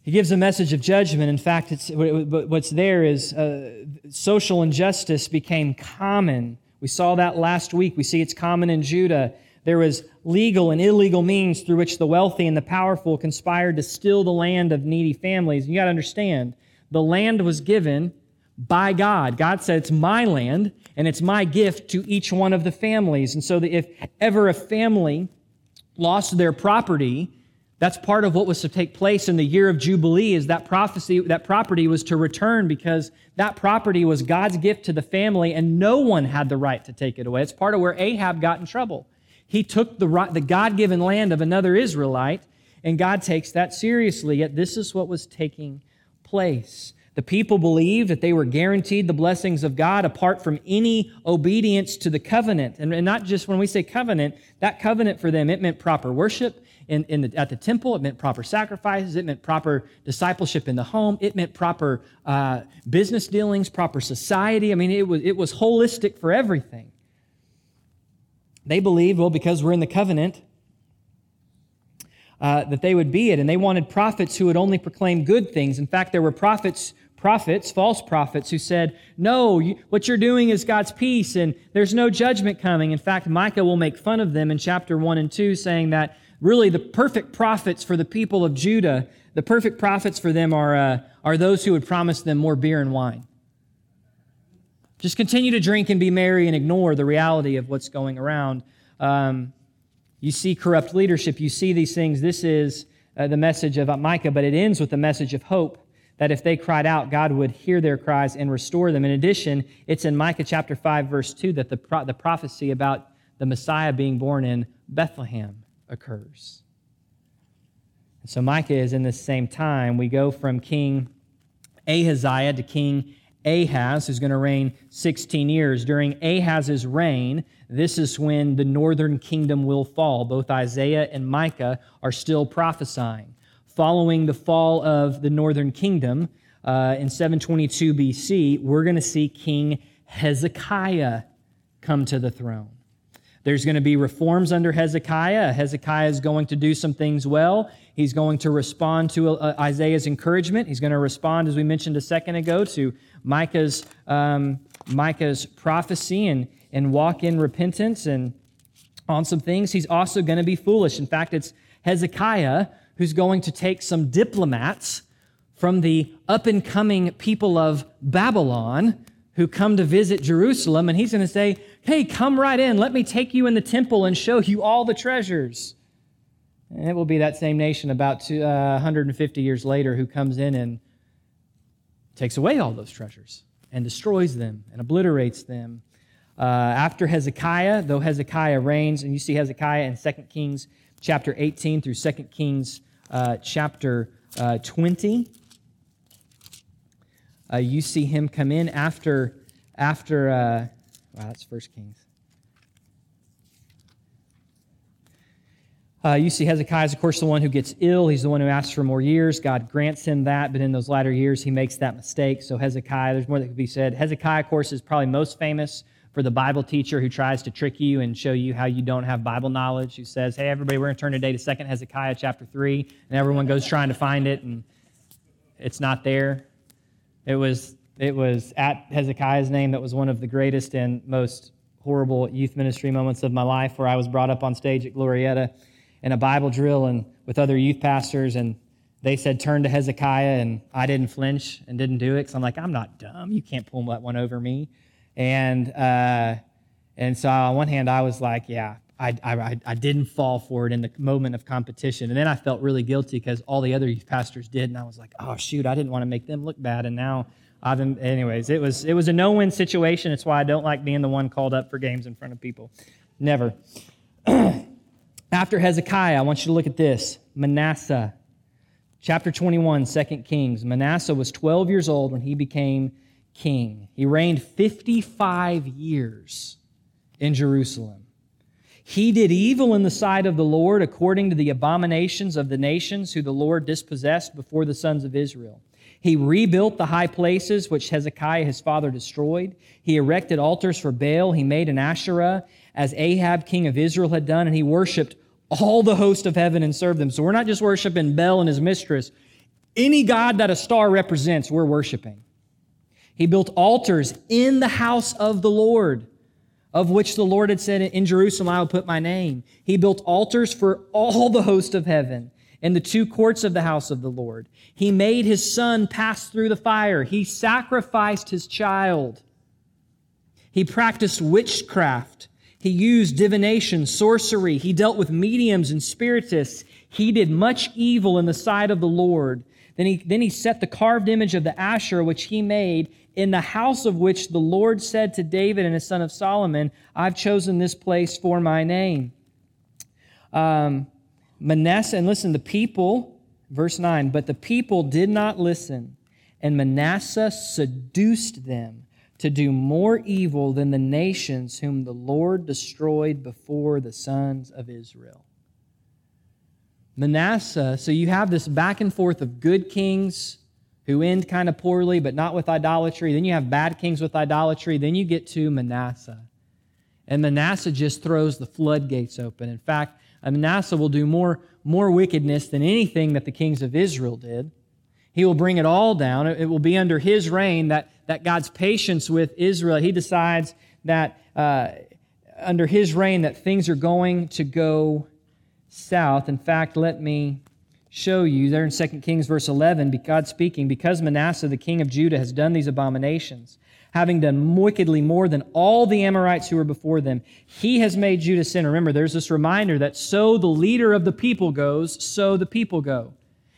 He gives a message of judgment. In fact, it's, what's there is uh, social injustice became common. We saw that last week. We see it's common in Judah. There was legal and illegal means through which the wealthy and the powerful conspired to steal the land of needy families. You got to understand, the land was given by God. God said, It's my land and it's my gift to each one of the families. And so if ever a family lost their property, that's part of what was to take place in the year of Jubilee is that prophecy, that property was to return because that property was God's gift to the family and no one had the right to take it away. It's part of where Ahab got in trouble. He took the, the God-given land of another Israelite and God takes that seriously. Yet this is what was taking place. The people believed that they were guaranteed the blessings of God apart from any obedience to the covenant. And, not just when we say covenant, that covenant for them, it meant proper worship in, in the, at the temple, it meant proper sacrifices, it meant proper discipleship in the home, it meant proper uh, business dealings, proper society. I mean, it was, it was holistic for everything. They believed, well, because we're in the covenant, uh, that they would be it. And they wanted prophets who would only proclaim good things. In fact, there were prophets prophets, false prophets, who said, No, you, what you're doing is God's peace and there's no judgment coming. In fact, Micah will make fun of them in chapter 1 and 2, saying that really the perfect prophets for the people of Judah, the perfect prophets for them are, uh, are those who would promise them more beer and wine. Just continue to drink and be merry and ignore the reality of what's going around. Um, you see corrupt leadership, you see these things. This is uh, the message of Micah, but it ends with the message of hope that if they cried out, God would hear their cries and restore them. In addition, it's in Micah chapter 5, verse 2, that the, pro- the prophecy about the Messiah being born in Bethlehem occurs. And so Micah is in the same time. We go from King Ahaziah to King Ahaz, who's going to reign 16 years. During Ahaz's reign, this is when the northern kingdom will fall. Both Isaiah and Micah are still prophesying following the fall of the northern kingdom uh, in 722 BC, we're going to see King Hezekiah come to the throne. There's going to be reforms under Hezekiah. Hezekiah is going to do some things well. He's going to respond to uh, Isaiah's encouragement. He's going to respond, as we mentioned a second ago, to Micah's, um, Micah's prophecy and, and walk in repentance. And on some things. He's also going to be foolish. In fact, it's Hezekiah who's going to take some diplomats from the up and coming people of Babylon who come to visit Jerusalem, and he's going to say, Hey, come right in. Let me take you in the temple and show you all the treasures. And it will be that same nation about two, uh, 150 years later who comes in and takes away all those treasures and destroys them and obliterates them. Uh, after Hezekiah, though Hezekiah reigns, and you see Hezekiah in 2 Kings chapter 18 through 2 Kings uh, chapter uh, 20. Uh, you see him come in after, after uh, wow, that's First Kings. Uh, you see, Hezekiah is, of course, the one who gets ill. He's the one who asks for more years. God grants him that, but in those latter years, he makes that mistake. So, Hezekiah, there's more that could be said. Hezekiah, of course, is probably most famous for the Bible teacher who tries to trick you and show you how you don't have Bible knowledge, who says, Hey, everybody, we're going to turn today to 2nd Hezekiah chapter 3, and everyone goes trying to find it, and it's not there. It was, it was at Hezekiah's name that was one of the greatest and most horrible youth ministry moments of my life, where I was brought up on stage at Glorieta in a Bible drill and with other youth pastors, and they said, Turn to Hezekiah, and I didn't flinch and didn't do it because I'm like, I'm not dumb. You can't pull that one over me. And, uh, and so on one hand, I was like, yeah, I, I, I didn't fall for it in the moment of competition. And then I felt really guilty because all the other youth pastors did. And I was like, oh, shoot, I didn't want to make them look bad. And now I've been, anyways, it was, it was a no win situation. It's why I don't like being the one called up for games in front of people. Never. [clears throat] After Hezekiah, I want you to look at this Manasseh. Chapter 21, 2 Kings. Manasseh was 12 years old when he became king. He reigned 55 years in Jerusalem. He did evil in the sight of the Lord according to the abominations of the nations who the Lord dispossessed before the sons of Israel. He rebuilt the high places which Hezekiah his father destroyed. He erected altars for Baal. He made an Asherah as Ahab king of Israel had done, and he worshiped all the host of heaven and served them. So we're not just worshiping Baal and his mistress. Any God that a star represents, we're worshiping. He built altars in the house of the Lord of which the Lord had said, In Jerusalem I will put my name. He built altars for all the host of heaven in the two courts of the house of the Lord. He made his son pass through the fire. He sacrificed his child. He practiced witchcraft. He used divination, sorcery. He dealt with mediums and spiritists. He did much evil in the sight of the Lord. Then he, then he set the carved image of the Asherah, which he made, in the house of which the Lord said to David and his son of Solomon, I've chosen this place for my name. Um, Manasseh, and listen, the people, verse 9, but the people did not listen, and Manasseh seduced them to do more evil than the nations whom the Lord destroyed before the sons of Israel. Manasseh, so you have this back and forth of good kings who end kind of poorly, but not with idolatry. Then you have bad kings with idolatry. Then you get to Manasseh. And Manasseh just throws the floodgates open. In fact, Manasseh will do more, more wickedness than anything that the kings of Israel did. He will bring it all down. It will be under his reign that, that God's patience with Israel, he decides that uh, under his reign that things are going to go south. In fact, let me show you there in 2 Kings verse 11, God speaking, because Manasseh the king of Judah has done these abominations, having done wickedly more than all the Amorites who were before them, he has made Judah sin. Remember, there's this reminder that so the leader of the people goes, so the people go.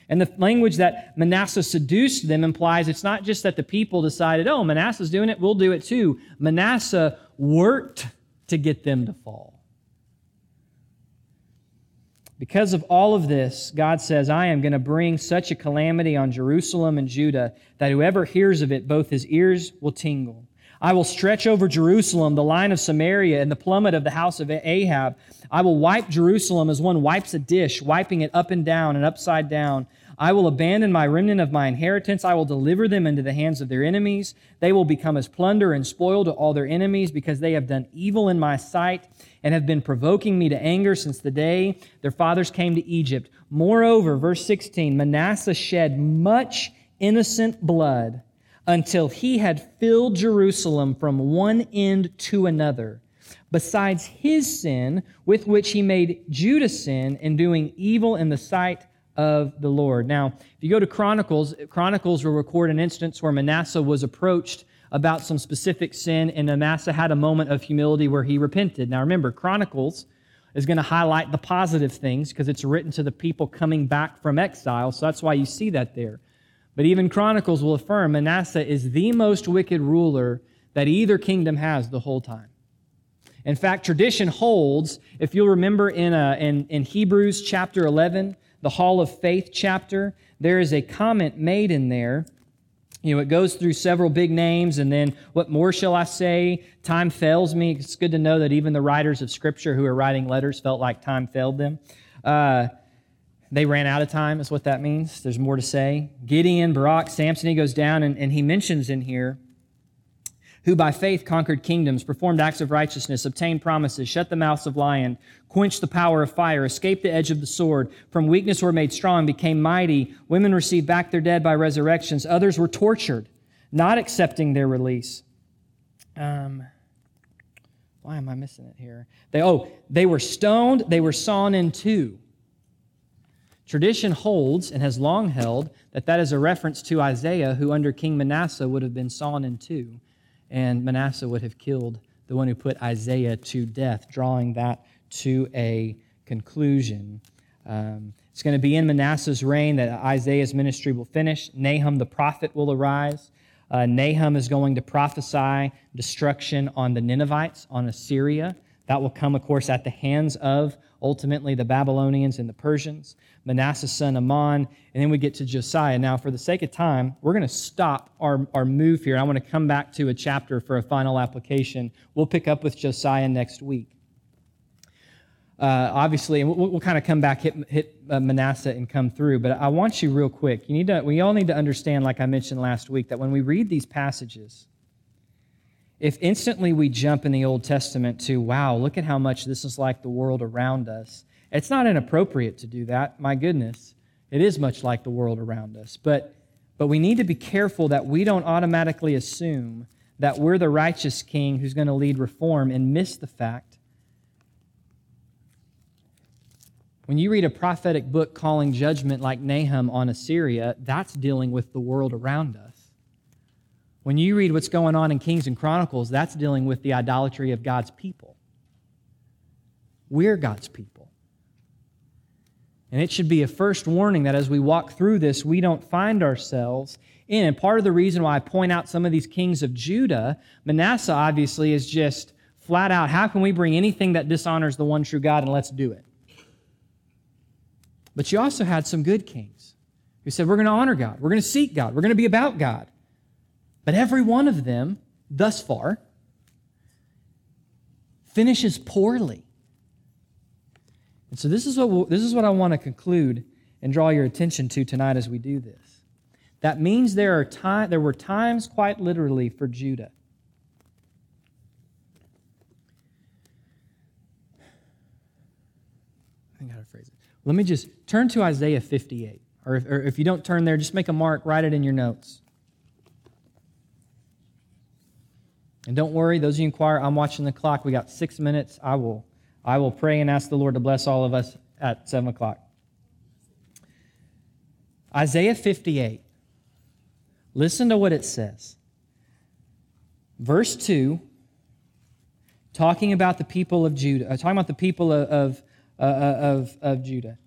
And the language that Manasseh seduced them implies it's not just that the people decided, oh, Manasseh's doing it, we'll do it too. Manasseh worked to get them to fall. Because of all of this, God says, I am going to bring such a calamity on Jerusalem and Judah that whoever hears of it, both his ears will tingle. I will stretch over Jerusalem the line of Samaria and the plummet of the house of Ahab. I will wipe Jerusalem as one wipes a dish, wiping it up and down and upside down. I will abandon my remnant of my inheritance. I will deliver them into the hands of their enemies. They will become as plunder and spoil to all their enemies because they have done evil in my sight and have been provoking me to anger since the day their fathers came to Egypt. Moreover, verse 16 Manasseh shed much innocent blood until he had filled Jerusalem from one end to another. besides his sin, with which he made Judah sin in doing evil in the sight of the Lord. Now, if you go to Chronicles, Chronicles will record an instance where Manasseh was approached about some specific sin, and Manasseh had a moment of humility where he repented. Now, remember, Chronicles is going to highlight the positive things because it's written to the people coming back from exile, so that's why you see that there. But even Chronicles will affirm Manasseh is the most wicked ruler that either kingdom has the whole time. In fact, tradition holds, if you'll remember in, uh, in, in Hebrews chapter 11, the Hall of Faith chapter, there is a comment made in there. You know, it goes through several big names, and then what more shall I say? Time fails me. It's good to know that even the writers of Scripture who are writing letters felt like time failed them. Uh, they ran out of time, is what that means. There's more to say. Gideon, Barak, Samson, he goes down, and, and he mentions in here who by faith conquered kingdoms, performed acts of righteousness, obtained promises, shut the mouths of lions, quenched the power of fire, escaped the edge of the sword, from weakness were made strong, became mighty. Women received back their dead by resurrections. Others were tortured, not accepting their release. Um, why am I missing it here? They, oh, they were stoned, they were sawn in two. Tradition holds and has long held that that is a reference to Isaiah, who under King Manasseh would have been sawn in two and Manasseh would have killed the one who put Isaiah to death, drawing that to a conclusion. Um, it's going to be in Manasseh's reign that Isaiah's ministry will finish. Nahum the prophet will arise. Uh, Nahum is going to prophesy destruction on the Ninevites, on Assyria. That will come, of course, at the hands of ultimately the Babylonians and the Persians. Manasseh's son Amon, and then we get to Josiah. Now, for the sake of time, we're going to stop our, our move here. I want to come back to a chapter for a final application. We'll pick up with Josiah next week. Uh, obviously, and we'll, we'll, kind of come back, hit, hit uh, Manasseh, and come through. But I want you real quick. You need to. We all need to understand, like I mentioned last week, that when we read these passages, if instantly we jump in the Old Testament to, wow, look at how much this is like the world around us, it's not inappropriate to do that. My goodness, it is much like the world around us. But, but we need to be careful that we don't automatically assume that we're the righteous king who's going to lead reform and miss the fact. When you read a prophetic book calling judgment like Nahum on Assyria, that's dealing with the world around us. When you read what's going on in Kings and Chronicles, that's dealing with the idolatry of God's people. We're God's people. And it should be a first warning that as we walk through this, we don't find ourselves in. And part of the reason why I point out some of these kings of Judah, Manasseh obviously is just flat out how can we bring anything that dishonors the one true God and let's do it? But you also had some good kings who said, We're going to honor God, we're going to seek God, we're going to be about God. But every one of them, thus far, finishes poorly. And so this is what we'll, this is what I want to conclude and draw your attention to tonight as we do this. That means there are time, there were times quite literally for Judah. I think to phrase it. Let me just turn to Isaiah 58. Or if, or if you don't turn there, just make a mark, write it in your notes. And don't worry, those of you inquire, I'm watching the clock. We got six minutes. I will, I will pray and ask the Lord to bless all of us at seven o'clock. Isaiah 58. Listen to what it says. Verse 2, talking about the people of Judah, uh, talking about the people of, of, uh, of, of Judah.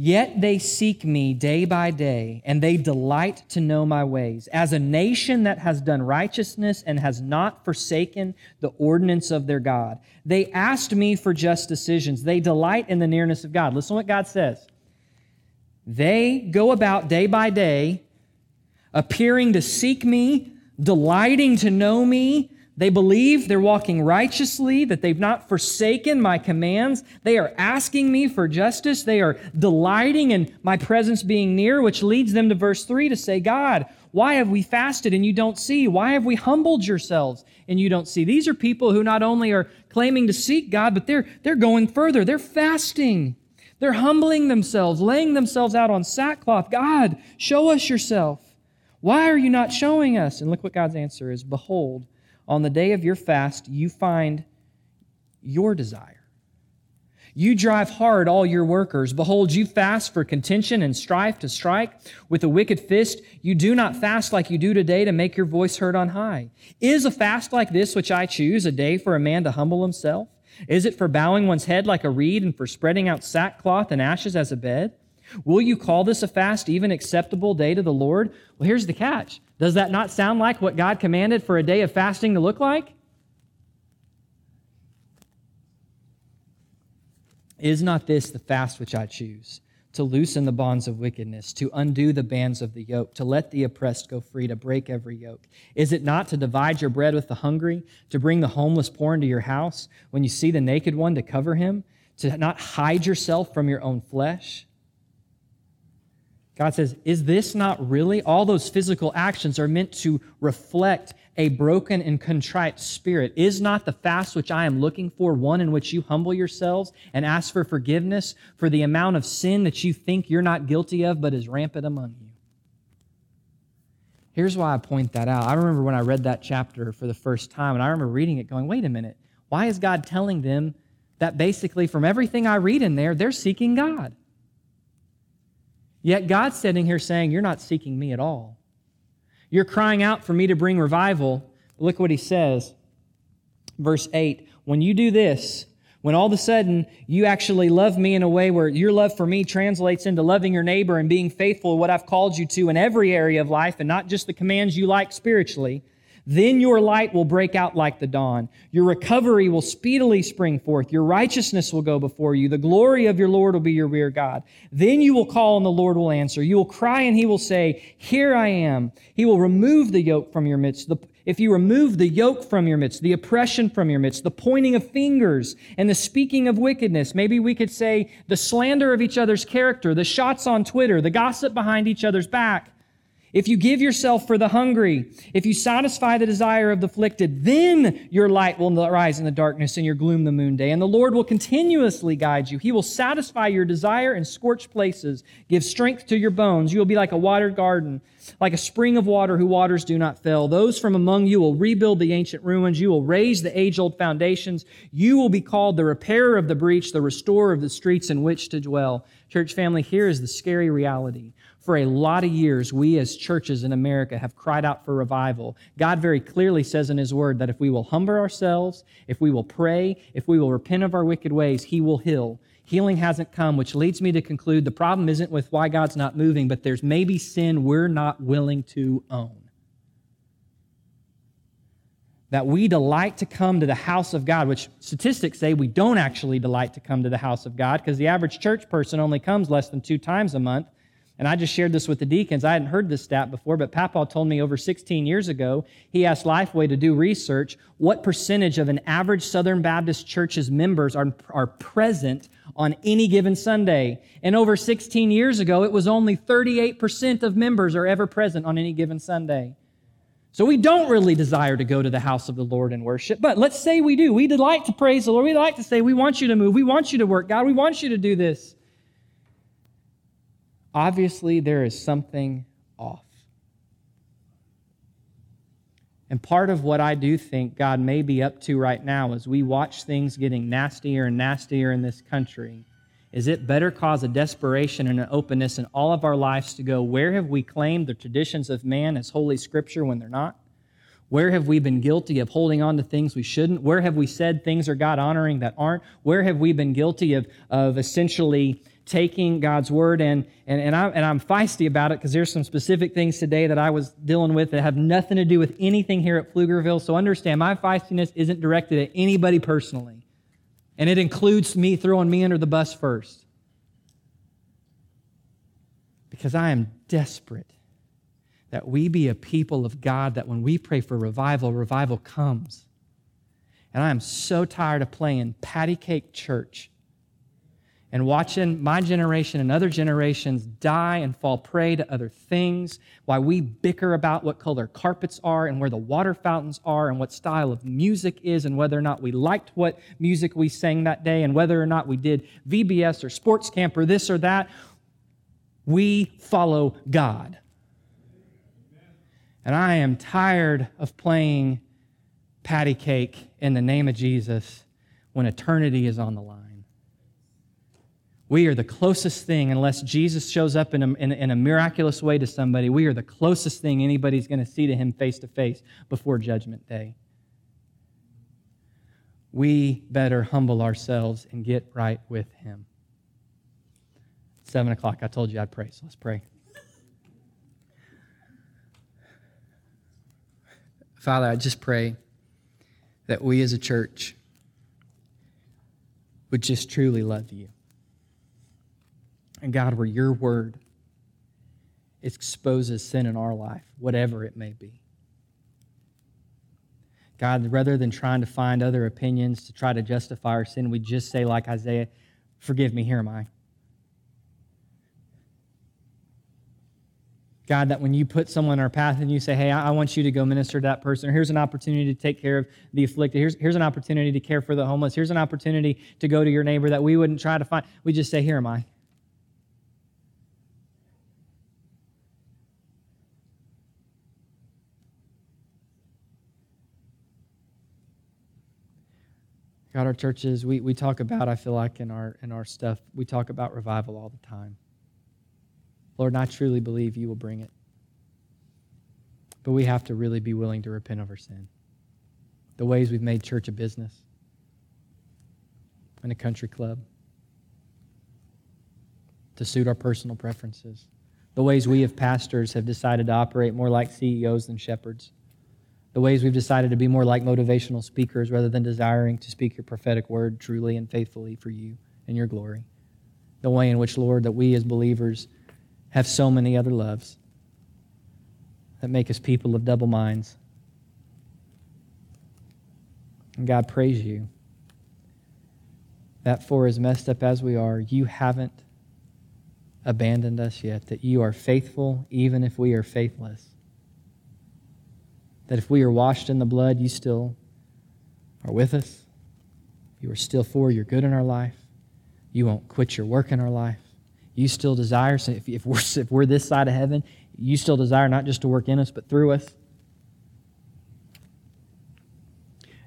Yet they seek me day by day, and they delight to know my ways. As a nation that has done righteousness and has not forsaken the ordinance of their God, they asked me for just decisions. They delight in the nearness of God. Listen to what God says. They go about day by day, appearing to seek me, delighting to know me, they believe they're walking righteously, that they've not forsaken my commands. They are asking me for justice. They are delighting in my presence being near, which leads them to verse 3 to say, God, why have we fasted and you don't see? Why have we humbled yourselves and you don't see? These are people who not only are claiming to seek God, but they're, they're going further. They're fasting. They're humbling themselves, laying themselves out on sackcloth. God, show us yourself. Why are you not showing us? And look what God's answer is Behold, on the day of your fast, you find your desire. You drive hard all your workers. Behold, you fast for contention and strife to strike. With a wicked fist, you do not fast like you do today to make your voice heard on high. Is a fast like this which I choose a day for a man to humble himself? Is it for bowing one's head like a reed and for spreading out sackcloth and ashes as a bed? Will you call this a fast, even acceptable day to the Lord? Well, here's the catch. Does that not sound like what God commanded for a day of fasting to look like? Is not this the fast which I choose? To loosen the bonds of wickedness, to undo the bands of the yoke, to let the oppressed go free, to break every yoke? Is it not to divide your bread with the hungry, to bring the homeless poor into your house? When you see the naked one, to cover him, to not hide yourself from your own flesh? God says, Is this not really? All those physical actions are meant to reflect a broken and contrite spirit. Is not the fast which I am looking for one in which you humble yourselves and ask for forgiveness for the amount of sin that you think you're not guilty of but is rampant among you? Here's why I point that out. I remember when I read that chapter for the first time, and I remember reading it going, wait a minute, why is God telling them that basically from everything I read in there, they're seeking God? Yet God's sitting here saying, You're not seeking me at all. You're crying out for me to bring revival. Look what he says. Verse 8 When you do this, when all of a sudden you actually love me in a way where your love for me translates into loving your neighbor and being faithful to what I've called you to in every area of life and not just the commands you like spiritually, then your light will break out like the dawn. Your recovery will speedily spring forth. Your righteousness will go before you. The glory of your Lord will be your rear God. Then you will call and the Lord will answer. You will cry and he will say, Here I am. He will remove the yoke from your midst. The, if you remove the yoke from your midst, the oppression from your midst, the pointing of fingers and the speaking of wickedness, maybe we could say the slander of each other's character, the shots on Twitter, the gossip behind each other's back, if you give yourself for the hungry, if you satisfy the desire of the afflicted, then your light will rise in the darkness and your gloom the moon day. And the Lord will continuously guide you. He will satisfy your desire in scorched places, give strength to your bones. You will be like a watered garden, like a spring of water whose waters do not fail. Those from among you will rebuild the ancient ruins. You will raise the age old foundations. You will be called the repairer of the breach, the restorer of the streets in which to dwell. Church family, here is the scary reality for a lot of years, we as churches in America have cried out for revival. God very clearly says in His Word that if we will humble ourselves, if we will pray, if we will repent of our wicked ways, He will heal. Healing hasn't come, which leads me to conclude the problem isn't with why God's not moving, but there's maybe sin we're not willing to own. That we delight to come to the house of God, which statistics say we don't actually delight to come to the house of God because the average church person only comes less than two times a month. And I just shared this with the deacons. I hadn't heard this stat before, but Papa told me over 16 years ago, he asked Lifeway to do research what percentage of an average Southern Baptist church's members are, are present on any given Sunday. And over 16 years ago, it was only 38% of members are ever present on any given Sunday. So we don't really desire to go to the house of the Lord and worship, but let's say we do. We delight to praise the Lord. We like to say, we want you to move. We want you to work, God. We want you to do this obviously there is something off. And part of what I do think God may be up to right now is we watch things getting nastier and nastier in this country is it better cause a desperation and an openness in all of our lives to go, where have we claimed the traditions of man as holy scripture when they're not? Where have we been guilty of holding on to things we shouldn't? Where have we said things are God honoring that aren't? Where have we been guilty of, of essentially taking God's word and and, and, I, and I'm feisty about it because there's some specific things today that I was dealing with that have nothing to do with anything here at Pflugerville. So understand my feistiness isn't directed at anybody personally. And it includes me throwing me under the bus first. Because I am desperate that we be a people of God that when we pray for revival, revival comes. And I am so tired of playing patty cake church and watching my generation and other generations die and fall prey to other things, why we bicker about what color carpets are and where the water fountains are and what style of music is and whether or not we liked what music we sang that day and whether or not we did VBS or sports camp or this or that. We follow God. And I am tired of playing patty cake in the name of Jesus when eternity is on the line. We are the closest thing, unless Jesus shows up in a, in, in a miraculous way to somebody, we are the closest thing anybody's going to see to him face to face before Judgment Day. We better humble ourselves and get right with him. Seven o'clock, I told you I'd pray, so let's pray. Father, I just pray that we as a church would just truly love you. And God, where your word exposes sin in our life, whatever it may be. God, rather than trying to find other opinions to try to justify our sin, we just say, like Isaiah, Forgive me, here am I. God, that when you put someone in our path and you say, hey, I want you to go minister to that person, or here's an opportunity to take care of the afflicted, here's, here's an opportunity to care for the homeless, here's an opportunity to go to your neighbor that we wouldn't try to find. We just say, here am I. God, our churches, we, we talk about, I feel like in our in our stuff, we talk about revival all the time. Lord, I truly believe you will bring it. But we have to really be willing to repent of our sin. The ways we've made church a business and a country club to suit our personal preferences. The ways we, as pastors, have decided to operate more like CEOs than shepherds. The ways we've decided to be more like motivational speakers rather than desiring to speak your prophetic word truly and faithfully for you and your glory. The way in which, Lord, that we as believers have so many other loves that make us people of double minds. And God, praise you that for as messed up as we are, you haven't abandoned us yet, that you are faithful even if we are faithless. That if we are washed in the blood, you still are with us. You are still for your good in our life. You won't quit your work in our life you still desire, so if, if, we're, [laughs] if we're this side of heaven, you still desire not just to work in us, but through us.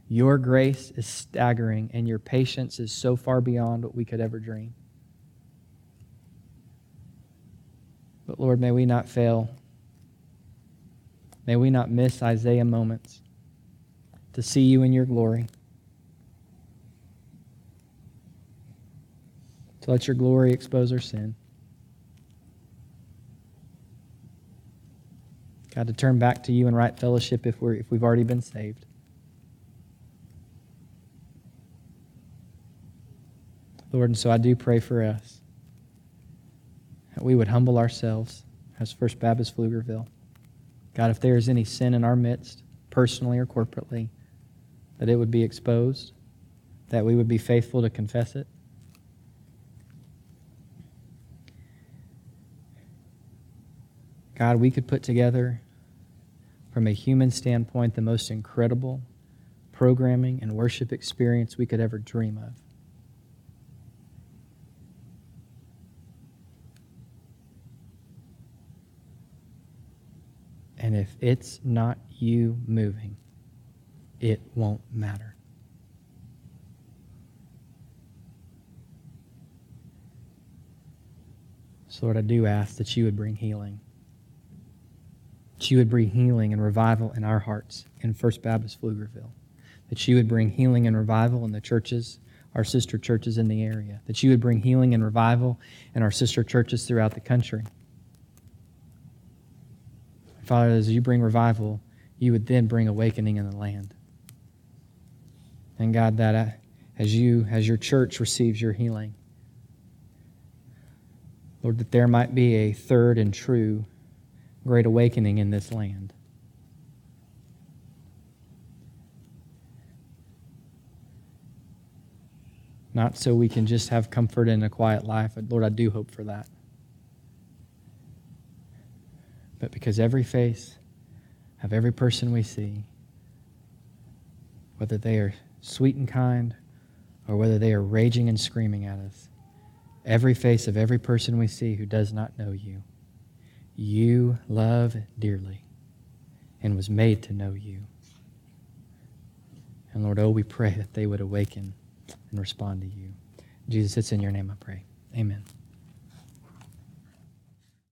Your grace is staggering, and your patience is so far beyond what we could ever dream. But Lord, may we not fail. May we not miss Isaiah moments to see you in your glory. To let your glory expose our sin. God, to turn back to you in right fellowship if, we're, if we've already been saved. Lord, and so I do pray for us that we would humble ourselves as First Baptist Pflugerville. God, if there is any sin in our midst, personally or corporately, that it would be exposed, that we would be faithful to confess it. God, we could put together, from a human standpoint, the most incredible programming and worship experience we could ever dream of. And if it's not you moving, it won't matter. So, Lord, I do ask that you would bring healing that you would bring healing and revival in our hearts in First Baptist Pflugerville, that you would bring healing and revival in the churches, our sister churches in the area, that you would bring healing and revival in our sister churches throughout the country. Father, as you bring revival, you would then bring awakening in the land. And God, that uh, as you, as your church receives your healing, Lord, that there might be a third and true great awakening in this land. Not so we can just have comfort in a quiet life. Lord, I do hope for that. But because every face of every person we see, whether they are sweet and kind or whether they are raging and screaming at us, every face of every person we see who does not know you you love dearly and was made to know you. And Lord, oh, we pray that they would awaken and respond to you. Jesus, it's in your name I pray. Amen.